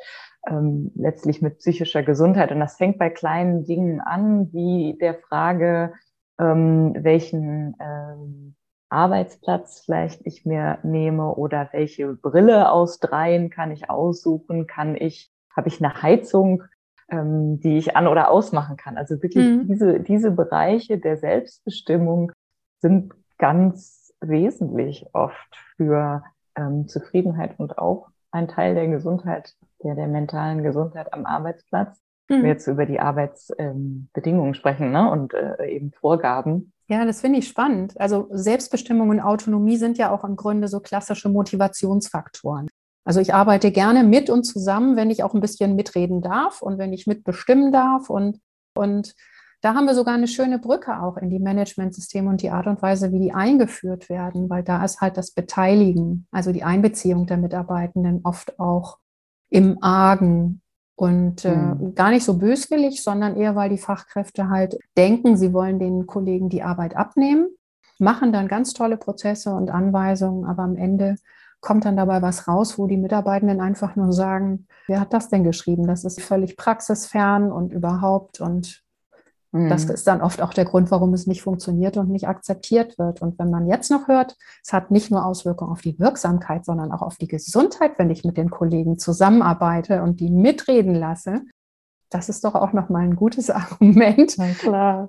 ähm, letztlich mit psychischer Gesundheit. Und das fängt bei kleinen Dingen an, wie der Frage, ähm, welchen ähm, Arbeitsplatz vielleicht ich mir nehme oder welche Brille aus dreien kann ich aussuchen, kann ich, habe ich eine Heizung, ähm, die ich an oder ausmachen kann. Also wirklich mhm. diese, diese Bereiche der Selbstbestimmung sind ganz wesentlich oft für ähm, Zufriedenheit und auch ein Teil der Gesundheit, der, der mentalen Gesundheit am Arbeitsplatz. Mhm. Wir jetzt über die Arbeitsbedingungen ähm, sprechen ne? und äh, eben Vorgaben. Ja, das finde ich spannend. Also Selbstbestimmung und Autonomie sind ja auch im Grunde so klassische Motivationsfaktoren. Also ich arbeite gerne mit und zusammen, wenn ich auch ein bisschen mitreden darf und wenn ich mitbestimmen darf und, und da haben wir sogar eine schöne Brücke auch in die Managementsysteme und die Art und Weise, wie die eingeführt werden, weil da ist halt das Beteiligen, also die Einbeziehung der Mitarbeitenden oft auch im Argen und äh, mhm. gar nicht so böswillig, sondern eher, weil die Fachkräfte halt denken, sie wollen den Kollegen die Arbeit abnehmen, machen dann ganz tolle Prozesse und Anweisungen, aber am Ende kommt dann dabei was raus, wo die Mitarbeitenden einfach nur sagen, wer hat das denn geschrieben? Das ist völlig praxisfern und überhaupt und das mhm. ist dann oft auch der Grund, warum es nicht funktioniert und nicht akzeptiert wird. Und wenn man jetzt noch hört, es hat nicht nur Auswirkungen auf die Wirksamkeit, sondern auch auf die Gesundheit, wenn ich mit den Kollegen zusammenarbeite und die mitreden lasse, das ist doch auch nochmal ein gutes (laughs) Argument,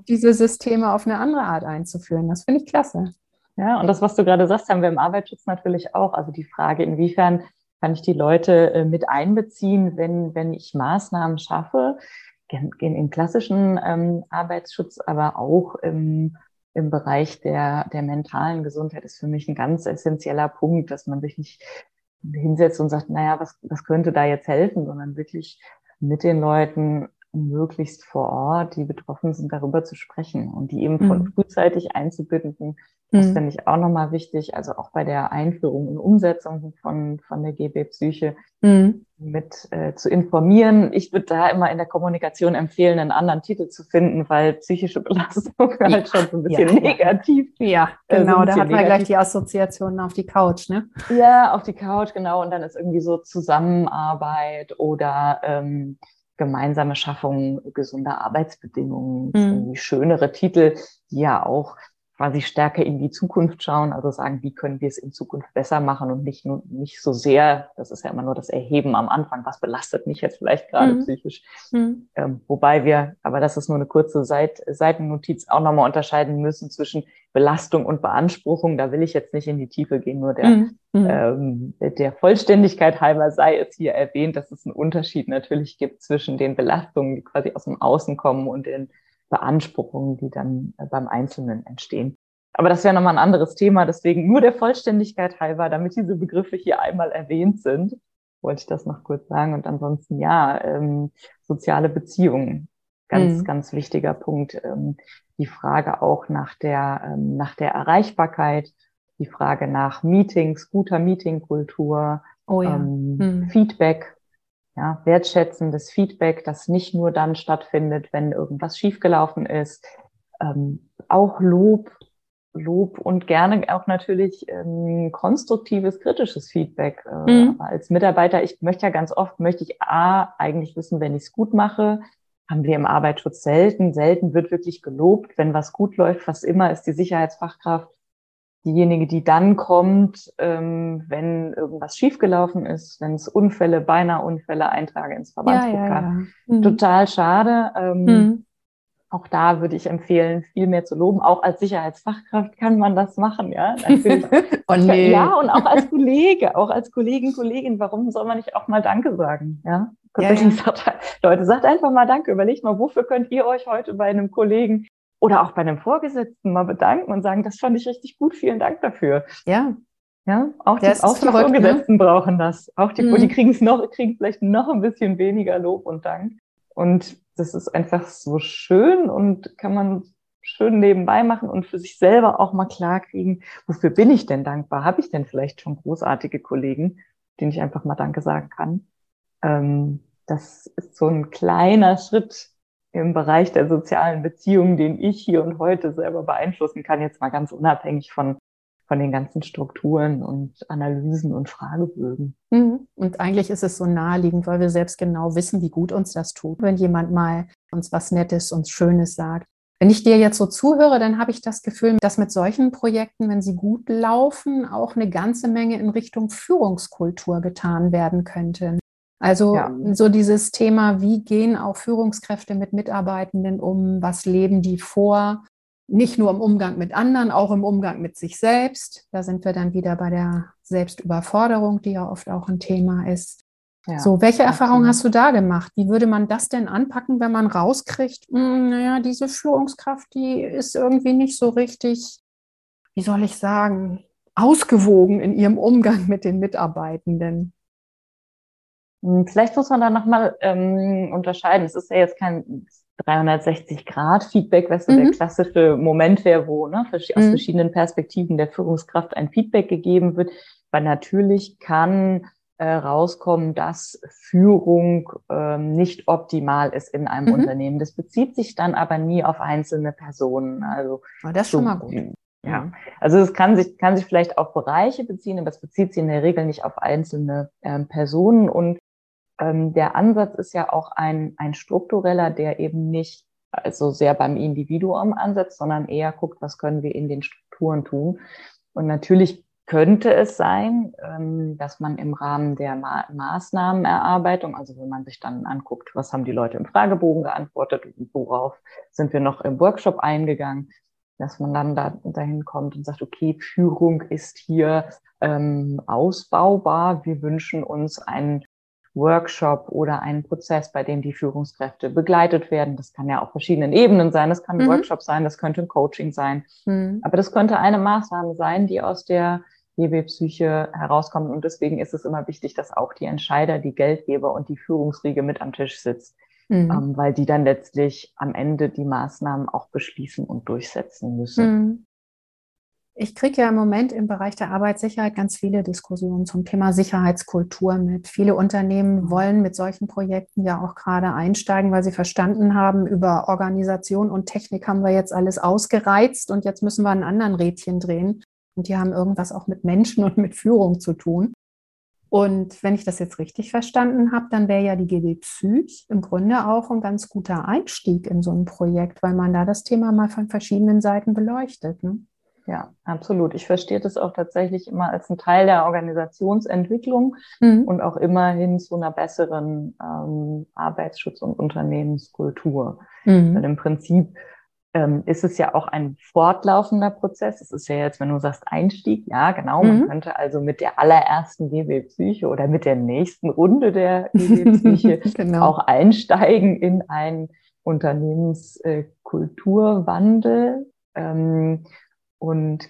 diese Systeme auf eine andere Art einzuführen. Das finde ich klasse. Ja, und das, was du gerade sagst, haben wir im Arbeitsschutz natürlich auch. Also die Frage, inwiefern kann ich die Leute äh, mit einbeziehen, wenn, wenn ich Maßnahmen schaffe, im klassischen ähm, Arbeitsschutz, aber auch im, im Bereich der, der mentalen Gesundheit ist für mich ein ganz essentieller Punkt, dass man sich nicht hinsetzt und sagt, naja, was, was könnte da jetzt helfen, sondern wirklich mit den Leuten möglichst vor Ort, die betroffen sind, darüber zu sprechen und die eben von mhm. frühzeitig einzubinden. Das mhm. finde ich auch nochmal wichtig, also auch bei der Einführung und Umsetzung von, von der GB Psyche mhm. mit äh, zu informieren. Ich würde da immer in der Kommunikation empfehlen, einen anderen Titel zu finden, weil psychische Belastung ja. (laughs) halt schon so ein bisschen ja, negativ. Ja, äh, genau, äh, da hat man negativ. gleich die Assoziationen auf die Couch, ne? Ja, auf die Couch, genau. Und dann ist irgendwie so Zusammenarbeit oder ähm, gemeinsame Schaffung gesunder Arbeitsbedingungen, mhm. schönere Titel, die ja auch quasi stärker in die Zukunft schauen, also sagen, wie können wir es in Zukunft besser machen und nicht nur nicht so sehr, das ist ja immer nur das Erheben am Anfang, was belastet mich jetzt vielleicht gerade mhm. psychisch. Mhm. Ähm, wobei wir, aber das ist nur eine kurze Seit Seitennotiz, auch nochmal unterscheiden müssen zwischen Belastung und Beanspruchung. Da will ich jetzt nicht in die Tiefe gehen, nur der, mhm. mhm. ähm, der Vollständigkeit halber sei es hier erwähnt, dass es einen Unterschied natürlich gibt zwischen den Belastungen, die quasi aus dem Außen kommen und den Beanspruchungen, die dann äh, beim Einzelnen entstehen. Aber das wäre nochmal ein anderes Thema. Deswegen nur der Vollständigkeit halber, damit diese Begriffe hier einmal erwähnt sind, wollte ich das noch kurz sagen. Und ansonsten ja, ähm, soziale Beziehungen, ganz, mhm. ganz wichtiger Punkt. Ähm, die Frage auch nach der, ähm, nach der Erreichbarkeit, die Frage nach Meetings, guter Meetingkultur, oh ja. ähm, mhm. Feedback, ja, wertschätzendes Feedback, das nicht nur dann stattfindet, wenn irgendwas schiefgelaufen ist. Ähm, auch Lob, Lob und gerne auch natürlich ähm, konstruktives, kritisches Feedback. Äh, mhm. Als Mitarbeiter, ich möchte ja ganz oft, möchte ich A, eigentlich wissen, wenn ich es gut mache, haben wir im Arbeitsschutz selten. Selten wird wirklich gelobt, wenn was gut läuft. Was immer ist die Sicherheitsfachkraft diejenige, die dann kommt, ähm, wenn irgendwas schiefgelaufen ist, wenn es Unfälle, beinahe Unfälle eintrage ins Verbandsprogramm. Ja, ja, ja. Mhm. Total schade. Ähm, mhm. Auch da würde ich empfehlen, viel mehr zu loben. Auch als Sicherheitsfachkraft kann man das machen, ja. (laughs) oh, nee. Ja, und auch als Kollege, auch als Kollegin, Kollegin, warum soll man nicht auch mal Danke sagen, ja? Leute, sagt einfach mal Danke. Überlegt mal, wofür könnt ihr euch heute bei einem Kollegen Oder auch bei einem Vorgesetzten mal bedanken und sagen, das fand ich richtig gut, vielen Dank dafür. Ja. Ja, auch die, auch die ne? Vorgesetzten ne? brauchen das. Auch die, mhm. die kriegen es noch, kriegen vielleicht noch ein bisschen weniger Lob und Dank. Und das ist einfach so schön und kann man schön nebenbei machen und für sich selber auch mal klar kriegen, wofür bin ich denn dankbar? Habe ich denn vielleicht schon großartige Kollegen, denen ich einfach mal Danke sagen kann? Ähm, das ist so ein kleiner Schritt im Bereich der sozialen Beziehungen, den ich hier und heute selber beeinflussen kann, jetzt mal ganz unabhängig von von den ganzen Strukturen und Analysen und Fragebögen. Mhm. Und eigentlich ist es so naheliegend, weil wir selbst genau wissen, wie gut uns das tut, wenn jemand mal uns was Nettes und Schönes sagt. Wenn ich dir jetzt so zuhöre, dann habe ich das Gefühl, dass mit solchen Projekten, wenn sie gut laufen, auch eine ganze Menge in Richtung Führungskultur getan werden könnte. Also ja. so dieses Thema, wie gehen auch Führungskräfte mit Mitarbeitenden um, was leben die vor, nicht nur im Umgang mit anderen, auch im Umgang mit sich selbst. Da sind wir dann wieder bei der Selbstüberforderung, die ja oft auch ein Thema ist. Ja, so, welche Erfahrungen hast du da gemacht? Wie würde man das denn anpacken, wenn man rauskriegt, mh, hm, naja, diese Führungskraft, die ist irgendwie nicht so richtig, wie soll ich sagen, ausgewogen in ihrem Umgang mit den Mitarbeitenden? Hm, vielleicht muss man da nochmal ähm, unterscheiden. Es ist ja jetzt kein 360-Grad-Feedback, was so mhm. der klassische Moment wäre, wo ne, aus mhm. verschiedenen Perspektiven der Führungskraft ein Feedback gegeben wird. Weil natürlich kann äh, rauskommen, dass Führung ähm, nicht optimal ist in einem mhm. Unternehmen. Das bezieht sich dann aber nie auf einzelne Personen. Also aber das ist so, schon mal gut. Ja, also es kann sich, kann sich vielleicht auf Bereiche beziehen, aber es bezieht sich in der Regel nicht auf einzelne ähm, Personen. Und ähm, der Ansatz ist ja auch ein, ein struktureller, der eben nicht also sehr beim Individuum ansetzt, sondern eher guckt, was können wir in den Strukturen tun. Und natürlich könnte es sein, ähm, dass man im Rahmen der Ma Maßnahmenerarbeitung, also wenn man sich dann anguckt, was haben die Leute im Fragebogen geantwortet und worauf sind wir noch im Workshop eingegangen, dass man dann da, dahin kommt und sagt, okay, Führung ist hier ähm, ausbaubar. Wir wünschen uns einen Workshop oder einen Prozess, bei dem die Führungskräfte begleitet werden. Das kann ja auf verschiedenen Ebenen sein. Das kann ein mhm. Workshop sein, das könnte ein Coaching sein. Mhm. Aber das könnte eine Maßnahme sein, die aus der GW-Psyche herauskommt. Und deswegen ist es immer wichtig, dass auch die Entscheider, die Geldgeber und die Führungsriege mit am Tisch sitzt. Mhm. Ähm, weil die dann letztlich am Ende die Maßnahmen auch beschließen und durchsetzen müssen. Ich kriege ja im Moment im Bereich der Arbeitssicherheit ganz viele Diskussionen zum Thema Sicherheitskultur mit. Viele Unternehmen mhm. wollen mit solchen Projekten ja auch gerade einsteigen, weil sie verstanden haben, über Organisation und Technik haben wir jetzt alles ausgereizt und jetzt müssen wir einen anderen Rädchen drehen. Und die haben irgendwas auch mit Menschen und mit Führung zu tun. Und wenn ich das jetzt richtig verstanden habe, dann wäre ja die GW Psych im Grunde auch ein ganz guter Einstieg in so ein Projekt, weil man da das Thema mal von verschiedenen Seiten beleuchtet. Ne? Ja, absolut. Ich verstehe das auch tatsächlich immer als ein Teil der Organisationsentwicklung mhm. und auch immer hin zu einer besseren ähm, Arbeitsschutz- und Unternehmenskultur. Mhm. Weil im Prinzip ähm, ist es ja auch ein fortlaufender Prozess. Es ist ja jetzt, wenn du sagst Einstieg, ja, genau, mhm. man könnte also mit der allerersten GW Psyche oder mit der nächsten Runde der GW (laughs) Psyche genau. auch einsteigen in einen Unternehmenskulturwandel. Ähm, und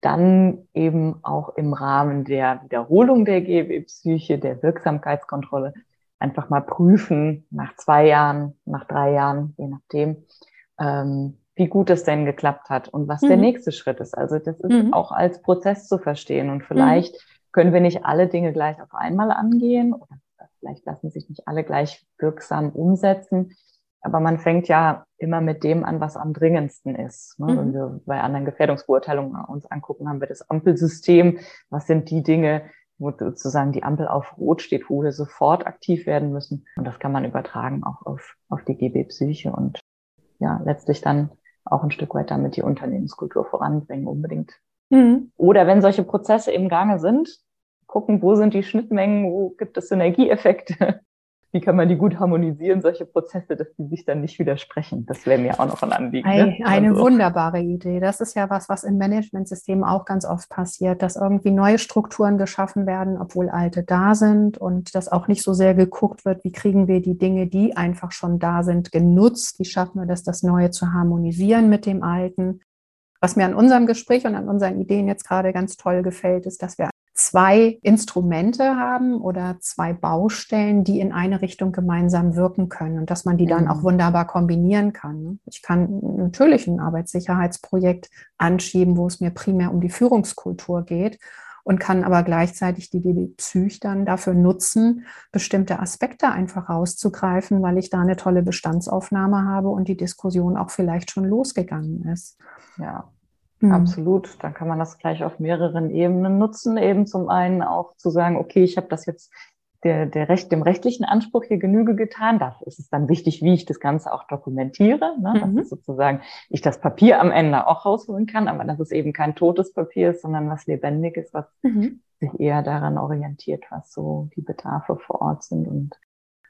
dann eben auch im Rahmen der Wiederholung der GW-Psyche, der Wirksamkeitskontrolle, einfach mal prüfen, nach zwei Jahren, nach drei Jahren, je nachdem, ähm, wie gut es denn geklappt hat und was mhm. der nächste Schritt ist. Also das ist mhm. auch als Prozess zu verstehen. Und vielleicht mhm. können wir nicht alle Dinge gleich auf einmal angehen oder vielleicht lassen sich nicht alle gleich wirksam umsetzen. Aber man fängt ja immer mit dem an, was am dringendsten ist. Ne? Mhm. Wenn wir bei anderen Gefährdungsbeurteilungen uns angucken, haben wir das Ampelsystem. Was sind die Dinge, wo sozusagen die Ampel auf Rot steht, wo wir sofort aktiv werden müssen? Und das kann man übertragen auch auf, auf die GB-Psyche und ja, letztlich dann auch ein Stück weit damit die Unternehmenskultur voranbringen, unbedingt. Mhm. Oder wenn solche Prozesse im Gange sind, gucken, wo sind die Schnittmengen, wo gibt es Synergieeffekte wie kann man die gut harmonisieren, solche Prozesse, dass die sich dann nicht widersprechen. Das wäre mir auch noch ein Anliegen. Ne? Eine also. wunderbare Idee. Das ist ja was, was in Managementsystemen auch ganz oft passiert, dass irgendwie neue Strukturen geschaffen werden, obwohl alte da sind und dass auch nicht so sehr geguckt wird, wie kriegen wir die Dinge, die einfach schon da sind, genutzt, wie schaffen wir das, das Neue zu harmonisieren mit dem Alten. Was mir an unserem Gespräch und an unseren Ideen jetzt gerade ganz toll gefällt, ist, dass wir zwei Instrumente haben oder zwei Baustellen, die in eine Richtung gemeinsam wirken können und dass man die dann mhm. auch wunderbar kombinieren kann. Ich kann natürlich ein Arbeitssicherheitsprojekt anschieben, wo es mir primär um die Führungskultur geht und kann aber gleichzeitig die DB Psych dann dafür nutzen, bestimmte Aspekte einfach rauszugreifen, weil ich da eine tolle Bestandsaufnahme habe und die Diskussion auch vielleicht schon losgegangen ist. Ja, Mhm. Absolut. Dann kann man das gleich auf mehreren Ebenen nutzen. Eben zum einen auch zu sagen, okay, ich habe das jetzt der, der Recht, dem rechtlichen Anspruch hier Genüge getan. Dafür ist es dann wichtig, wie ich das Ganze auch dokumentiere. Ne? Mhm. Dass sozusagen ich das Papier am Ende auch rausholen kann, aber dass es eben kein totes Papier ist, sondern was Lebendiges, was mhm. sich eher daran orientiert, was so die Bedarfe vor Ort sind und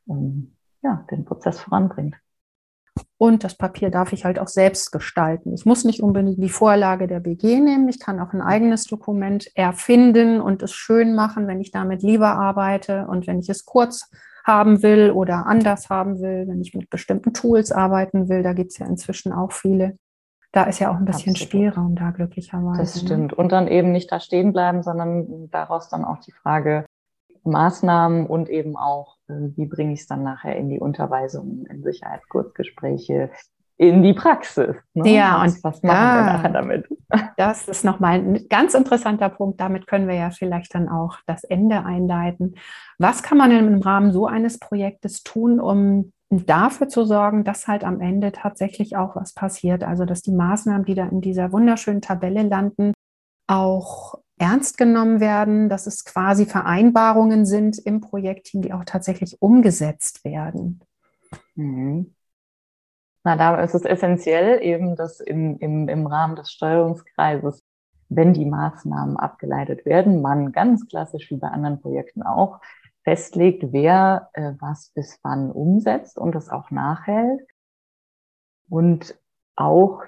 ähm, ja, den Prozess voranbringt. Und das Papier darf ich halt auch selbst gestalten. Ich muss nicht unbedingt die Vorlage der BG nehmen. Ich kann auch ein eigenes Dokument erfinden und es schön machen, wenn ich damit lieber arbeite und wenn ich es kurz haben will oder anders haben will, wenn ich mit bestimmten Tools arbeiten will. Da gibt es ja inzwischen auch viele. Da ist ja auch ein bisschen Absolut. Spielraum da, glücklicherweise. Das ne? stimmt. Und dann eben nicht da stehen bleiben, sondern daraus dann auch die Frage, Maßnahmen und eben auch, äh, wie bringe ich es dann nachher in die Unterweisungen, in Sicherheitskurzgespräche, in die Praxis. Ne? Ja, und was machen ja, wir nachher damit? (laughs) Das ist nochmal ein ganz interessanter Punkt. Damit können wir ja vielleicht dann auch das Ende einleiten. Was kann man im Rahmen so eines Projektes tun, um dafür zu sorgen, dass halt am Ende tatsächlich auch was passiert? Also, dass die Maßnahmen, die da in dieser wunderschönen Tabelle landen, auch ernst genommen werden, dass es quasi Vereinbarungen sind im Projektteam, die auch tatsächlich umgesetzt werden. Mhm. Na, da ist es essentiell eben, dass in, im, im Rahmen des Steuerungskreises, wenn die Maßnahmen abgeleitet werden, man ganz klassisch wie bei anderen Projekten auch festlegt, wer äh, was bis wann umsetzt und das auch nachhält. Und auch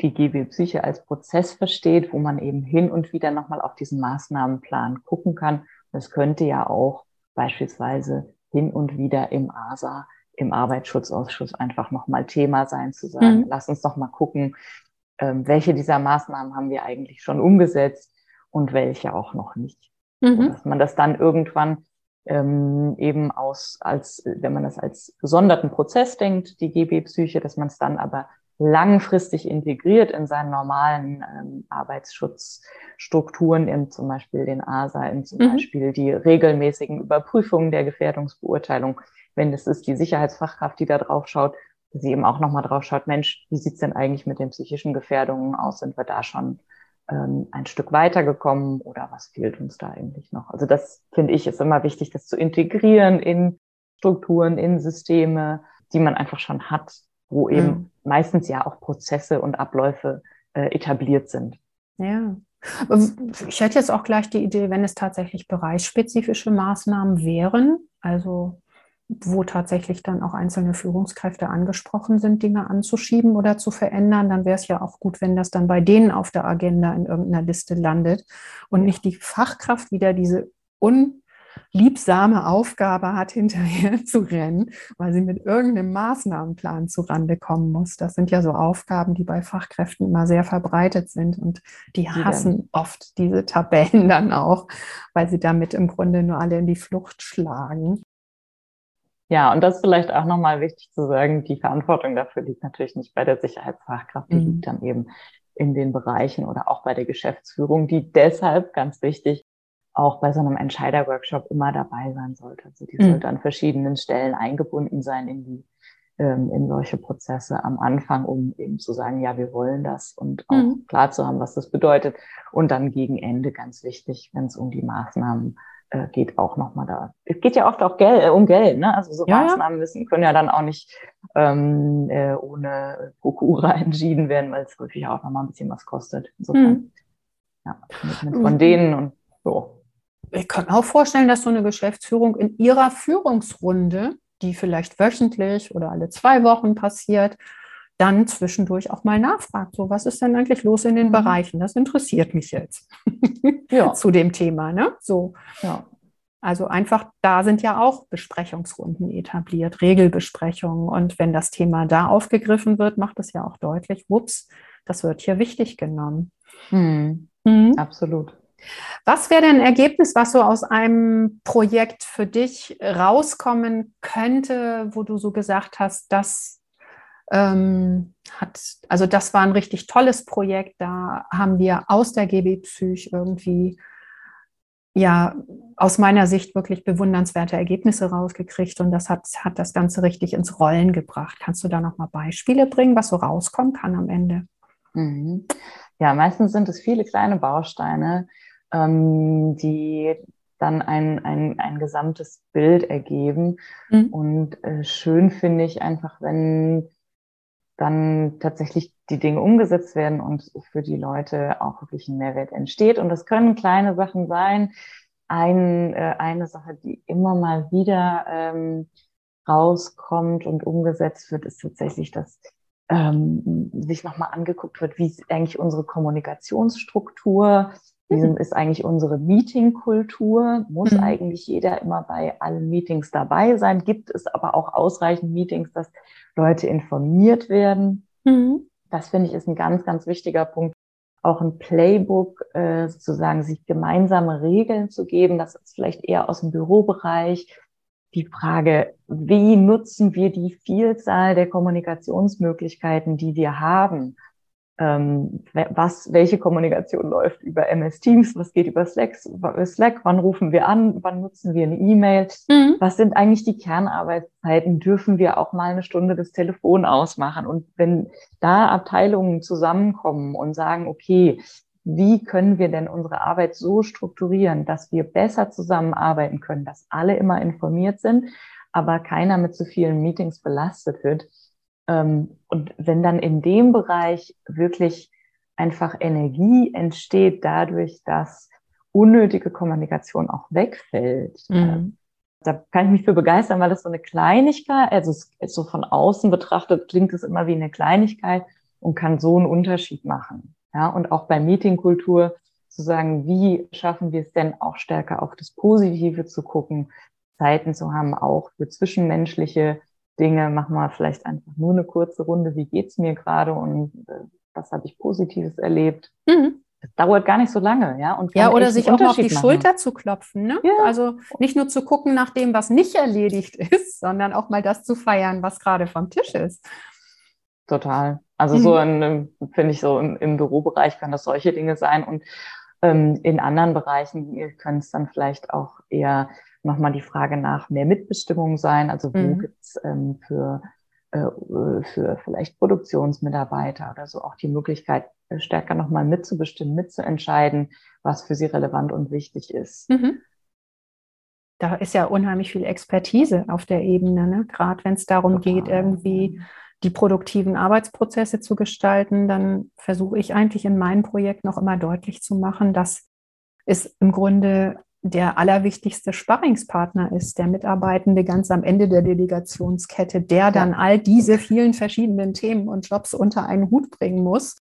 die GB Psyche als Prozess versteht, wo man eben hin und wieder nochmal auf diesen Maßnahmenplan gucken kann. Das könnte ja auch beispielsweise hin und wieder im ASA, im Arbeitsschutzausschuss einfach nochmal Thema sein, zu sagen, mhm. lass uns doch mal gucken, ähm, welche dieser Maßnahmen haben wir eigentlich schon umgesetzt und welche auch noch nicht. Mhm. Dass man das dann irgendwann ähm, eben aus, als, wenn man das als gesonderten Prozess denkt, die GB Psyche, dass man es dann aber langfristig integriert in seinen normalen ähm, Arbeitsschutzstrukturen, in zum Beispiel den ASA, in zum mhm. Beispiel die regelmäßigen Überprüfungen der Gefährdungsbeurteilung. Wenn es ist die Sicherheitsfachkraft, die da drauf schaut, sie eben auch nochmal drauf schaut, Mensch, wie sieht's denn eigentlich mit den psychischen Gefährdungen aus? Sind wir da schon ähm, ein Stück weitergekommen oder was fehlt uns da eigentlich noch? Also das finde ich ist immer wichtig, das zu integrieren in Strukturen, in Systeme, die man einfach schon hat, wo eben mhm. meistens ja auch Prozesse und Abläufe äh, etabliert sind. Ja. Ich hätte jetzt auch gleich die Idee, wenn es tatsächlich bereichsspezifische Maßnahmen wären, also wo tatsächlich dann auch einzelne Führungskräfte angesprochen sind, Dinge anzuschieben oder zu verändern, dann wäre es ja auch gut, wenn das dann bei denen auf der Agenda in irgendeiner Liste landet und nicht die Fachkraft wieder diese un liebsame Aufgabe hat, (laughs) hinterher zu rennen, weil sie mit irgendeinem Maßnahmenplan zurande kommen muss. Das sind ja so Aufgaben, die bei Fachkräften immer sehr verbreitet sind und die hassen oft diese Tabellen (laughs) dann auch, weil sie damit im Grunde nur alle in die Flucht schlagen. Ja, und das ist vielleicht auch nochmal wichtig zu sagen, die Verantwortung dafür liegt natürlich nicht bei der Sicherheitsfachkraft, die mhm. liegt dann eben in den Bereichen oder auch bei der Geschäftsführung, die deshalb ganz wichtig auch bei so einem Entscheiderworkshop immer dabei sein sollte. Also die mhm. sollte an verschiedenen Stellen eingebunden sein in die ähm, in solche Prozesse am Anfang, um eben zu sagen, ja, wir wollen das und auch mhm. klar zu haben, was das bedeutet. Und dann gegen Ende ganz wichtig, wenn es um die Maßnahmen äh, geht, auch nochmal da. Es geht ja oft auch Geld, äh, um Geld, ne? Also so ja, Maßnahmen müssen, können ja dann auch nicht ähm, äh, ohne Prokura (laughs) entschieden werden, weil es häufig auch nochmal ein bisschen was kostet. Insofern, mhm. ja, von denen und so ich kann auch vorstellen, dass so eine Geschäftsführung in ihrer Führungsrunde die vielleicht wöchentlich oder alle zwei Wochen passiert, dann zwischendurch auch mal nachfragt, so was ist denn eigentlich los in den mhm. Bereichen? Das interessiert mich jetzt (laughs) ja. zu dem Thema. Ne? So. Ja. Also einfach, da sind ja auch Besprechungsrunden etabliert, Regelbesprechungen. Und wenn das Thema da aufgegriffen wird, macht es ja auch deutlich, wups, das wird hier wichtig genommen. Mhm. Mhm. Absolut. Was wäre denn ein Ergebnis, was so aus einem Projekt für dich rauskommen könnte, wo du so gesagt hast, das ähm, hat, also das war ein richtig tolles Projekt, da haben wir aus der GB Psych irgendwie ja aus meiner Sicht wirklich bewundernswerte Ergebnisse rausgekriegt und das hat, hat das Ganze richtig ins Rollen gebracht. Kannst du da nochmal Beispiele bringen, was so rauskommen kann am Ende? Mhm. Ja, meistens sind es viele kleine Bausteine, ähm, die dann ein, ein, ein gesamtes Bild ergeben. Mhm. Und äh, schön finde ich einfach, wenn dann tatsächlich die Dinge umgesetzt werden und für die Leute auch wirklich ein Mehrwert entsteht. Und das können kleine Sachen sein. Ein, äh, eine Sache, die immer mal wieder ähm, rauskommt und umgesetzt wird, ist tatsächlich, dass ähm, sich nochmal angeguckt wird, wie ist eigentlich unsere Kommunikationsstruktur, wie mhm. ist eigentlich unsere Meetingkultur, muss mhm. eigentlich jeder immer bei allen Meetings dabei sein, gibt es aber auch ausreichend Meetings, dass Leute informiert werden. Mhm. Das finde ich ist ein ganz, ganz wichtiger Punkt. Auch ein Playbook, äh, sozusagen sich gemeinsame Regeln zu geben. Das ist vielleicht eher aus dem Bürobereich. Die Frage, wie nutzen wir die Vielzahl der Kommunikationsmöglichkeiten, die wir haben? Ähm, was, welche Kommunikation läuft über MS Teams, was geht über Slack, Slack, wann rufen wir an, wann nutzen wir eine E-Mail, mhm. was sind eigentlich die Kernarbeitszeiten, dürfen wir auch mal eine Stunde das Telefon ausmachen? Und wenn da Abteilungen zusammenkommen und sagen, okay, wie können wir denn unsere Arbeit so strukturieren, dass wir besser zusammenarbeiten können, dass alle immer informiert sind, aber keiner mit zu so vielen Meetings belastet wird, und wenn dann in dem Bereich wirklich einfach Energie entsteht dadurch, dass unnötige Kommunikation auch wegfällt, mhm. Ähm, da kann ich mich für begeistern, weil das so eine Kleinigkeit, also so von außen betrachtet klingt es immer wie eine Kleinigkeit und kann so einen Unterschied machen. Ja, und auch bei Meetingkultur zu sagen, wie schaffen wir es denn auch stärker auf das Positive zu gucken, Zeiten zu haben, auch für zwischenmenschliche Dinge, machen wir vielleicht einfach nur eine kurze Runde, wie geht's mir gerade und äh, was habe ich Positives erlebt. Mhm. Das dauert gar nicht so lange, ja. Und ja, oder sich auch mal auf die machen. Schulter zu klopfen, ne? Ja. Also nicht nur zu gucken nach dem, was nicht erledigt (laughs) ist, sondern auch mal das zu feiern, was gerade vom Tisch ist. Total. Also mhm. so finde ich so im, im, Bürobereich können das solche Dinge sein und ähm, in anderen Bereichen können es dann vielleicht auch eher nochmal die Frage nach mehr Mitbestimmung sein. Also wo mhm. gibt's ähm, für, äh, für vielleicht Produktionsmitarbeiter oder so auch die Möglichkeit, äh, stärker nochmal mitzubestimmen, mitzuentscheiden, was für sie relevant und wichtig ist. Mhm. Da ist ja unheimlich viel Expertise auf der Ebene, ne? gerade wenn es darum Total. geht, irgendwie die produktiven Arbeitsprozesse zu gestalten, dann versuche ich eigentlich in meinem Projekt noch immer deutlich zu machen, dass es im Grunde der allerwichtigste Sparringspartner ist, der Mitarbeitende ganz am Ende der Delegationskette, der dann all diese vielen verschiedenen Themen und Jobs unter einen Hut bringen muss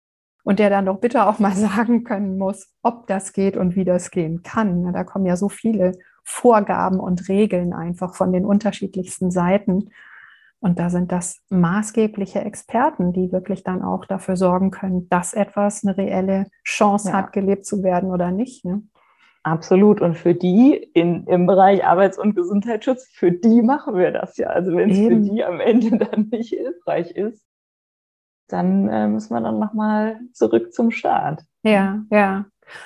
und der dann doch bitte auch mal (laughs) sagen können muss, ob das geht und wie das gehen kann. Da kommen ja so viele Vorgaben und Regeln einfach von den unterschiedlichsten Seiten. Und da sind das maßgebliche Experten, die wirklich dann auch dafür sorgen können, dass etwas eine reelle Chance ja. hat, gelebt zu werden oder nicht. Ne? Absolut. Und für die in, im Bereich Arbeits- und Gesundheitsschutz, für die machen wir das ja. Also wenn es für die am Ende (laughs) dann nicht hilfreich ist, dann äh, müssen wir dann nochmal zurück zum Start. Ja, ja.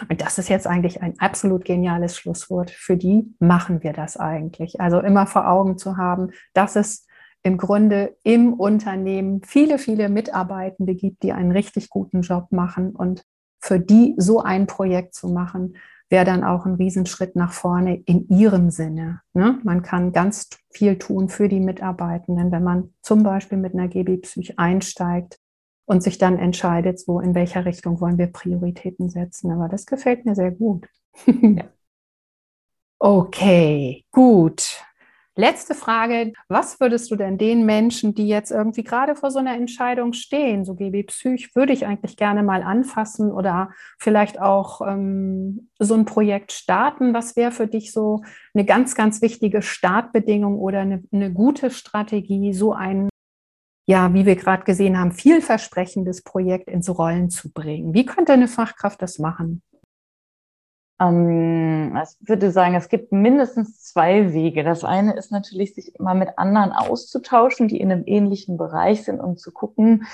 Und das ist jetzt eigentlich ein absolut geniales Schlusswort. Für die machen wir das eigentlich. Also immer vor Augen zu haben, dass es im Grunde im Unternehmen viele, viele Mitarbeitende gibt, die einen richtig guten Job machen und für die so ein Projekt zu machen, wäre dann auch ein Riesenschritt nach vorne in ihrem Sinne. Ne? Man kann ganz viel tun für die Mitarbeitenden, wenn man zum Beispiel mit einer GB-Psych einsteigt und sich dann entscheidet, so in welcher Richtung wollen wir Prioritäten setzen. Aber das gefällt mir sehr gut. ja. (laughs) Okay, gut. Letzte Frage. Was würdest du denn den Menschen, die jetzt irgendwie gerade vor so einer Entscheidung stehen, so GB Psych, würde ich eigentlich gerne mal anfassen oder vielleicht auch ähm, so ein Projekt starten? Was wäre für dich so eine ganz, ganz wichtige Startbedingung oder eine, eine gute Strategie, so ein, ja, wie wir gerade gesehen haben, vielversprechendes Projekt ins Rollen zu bringen? Wie könnte eine Fachkraft das machen? Ähm, ich würde sagen, es gibt mindestens zwei Wege. Das eine ist natürlich, sich immer mit anderen auszutauschen, die in einem ähnlichen Bereich sind, um zu gucken,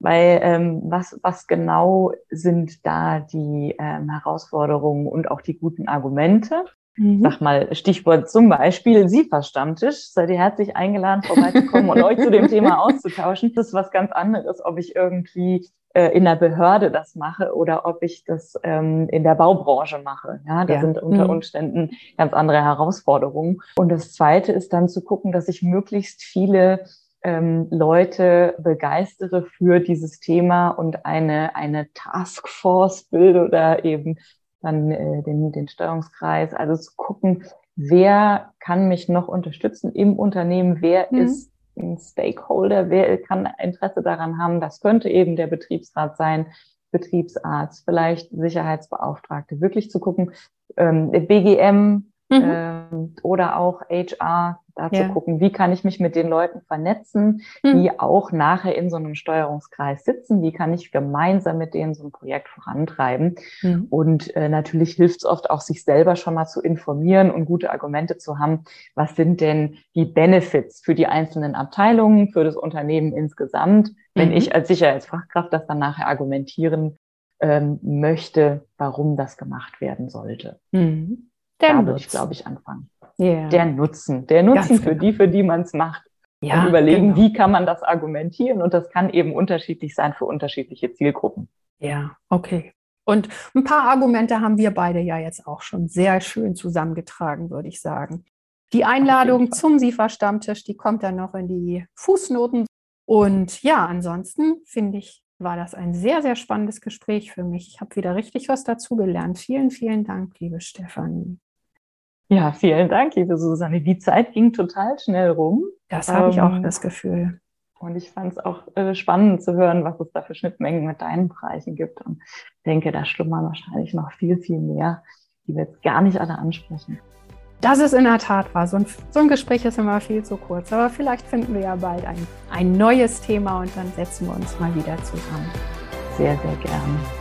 weil ähm, was, was genau sind da die ähm, Herausforderungen und auch die guten Argumente. Mhm. Sag mal, Stichwort zum Beispiel SIFA-Stammtisch. Seid ihr herzlich eingeladen, vorbeizukommen und euch zu dem Thema auszutauschen. Das ist was ganz anderes, ob ich irgendwie äh, in der Behörde das mache oder ob ich das ähm, in der Baubranche mache. Ja, da ja. sind unter mhm. Umständen ganz andere Herausforderungen. Und das Zweite ist dann zu gucken, dass ich möglichst viele ähm, Leute begeistere für dieses Thema und eine, eine Taskforce bilde oder eben dann äh, den, den Steuerungskreis. Also zu gucken, wer kann mich noch unterstützen im Unternehmen, wer mhm. ist ein Stakeholder, wer kann Interesse daran haben, das könnte eben der Betriebsrat sein, Betriebsarzt, vielleicht Sicherheitsbeauftragte, wirklich zu gucken, ähm, BGM mhm. ähm, oder auch HR, da ja. zu gucken, wie kann ich mich mit den Leuten vernetzen, mhm. die auch nachher in so einem Steuerungskreis sitzen, wie kann ich gemeinsam mit denen so ein Projekt vorantreiben. Mhm. Und äh, natürlich hilft es oft auch, sich selber schon mal zu informieren und gute Argumente zu haben, was sind denn die Benefits für die einzelnen Abteilungen, für das Unternehmen insgesamt, wenn mhm. ich als Sicherheitsfachkraft das dann nachher argumentieren ähm, möchte, warum das gemacht werden sollte. Mhm. Da würde ich, glaube ich, anfangen. Yeah. Der Nutzen. Der Nutzen Ganz für genau. die, für die man es macht. Ja, und überlegen, genau. wie kann man das argumentieren? Und das kann eben unterschiedlich sein für unterschiedliche Zielgruppen. Ja, okay. Und ein paar Argumente haben wir beide ja jetzt auch schon sehr schön zusammengetragen, würde ich sagen. Die Einladung zum SIFA-Stammtisch, die kommt dann noch in die Fußnoten. Und ja, ansonsten finde ich, war das ein sehr, sehr spannendes Gespräch für mich. Ich habe wieder richtig was dazugelernt. Vielen, vielen Dank, liebe Stefanie. Ja, vielen Dank, liebe Susanne. Die Zeit ging total schnell rum. Das habe ich auch ähm, das Gefühl. Und ich fand es auch äh, spannend zu hören, was es da für Schnittmengen mit deinen Bereichen gibt. Und denke, da schlummern wahrscheinlich noch viel, viel mehr, die wir jetzt gar nicht alle ansprechen. Das ist in der Tat wahr. So ein, so ein Gespräch ist immer viel zu kurz. Aber vielleicht finden wir ja bald ein, ein neues Thema und dann setzen wir uns mal wieder zusammen. Sehr, sehr gerne.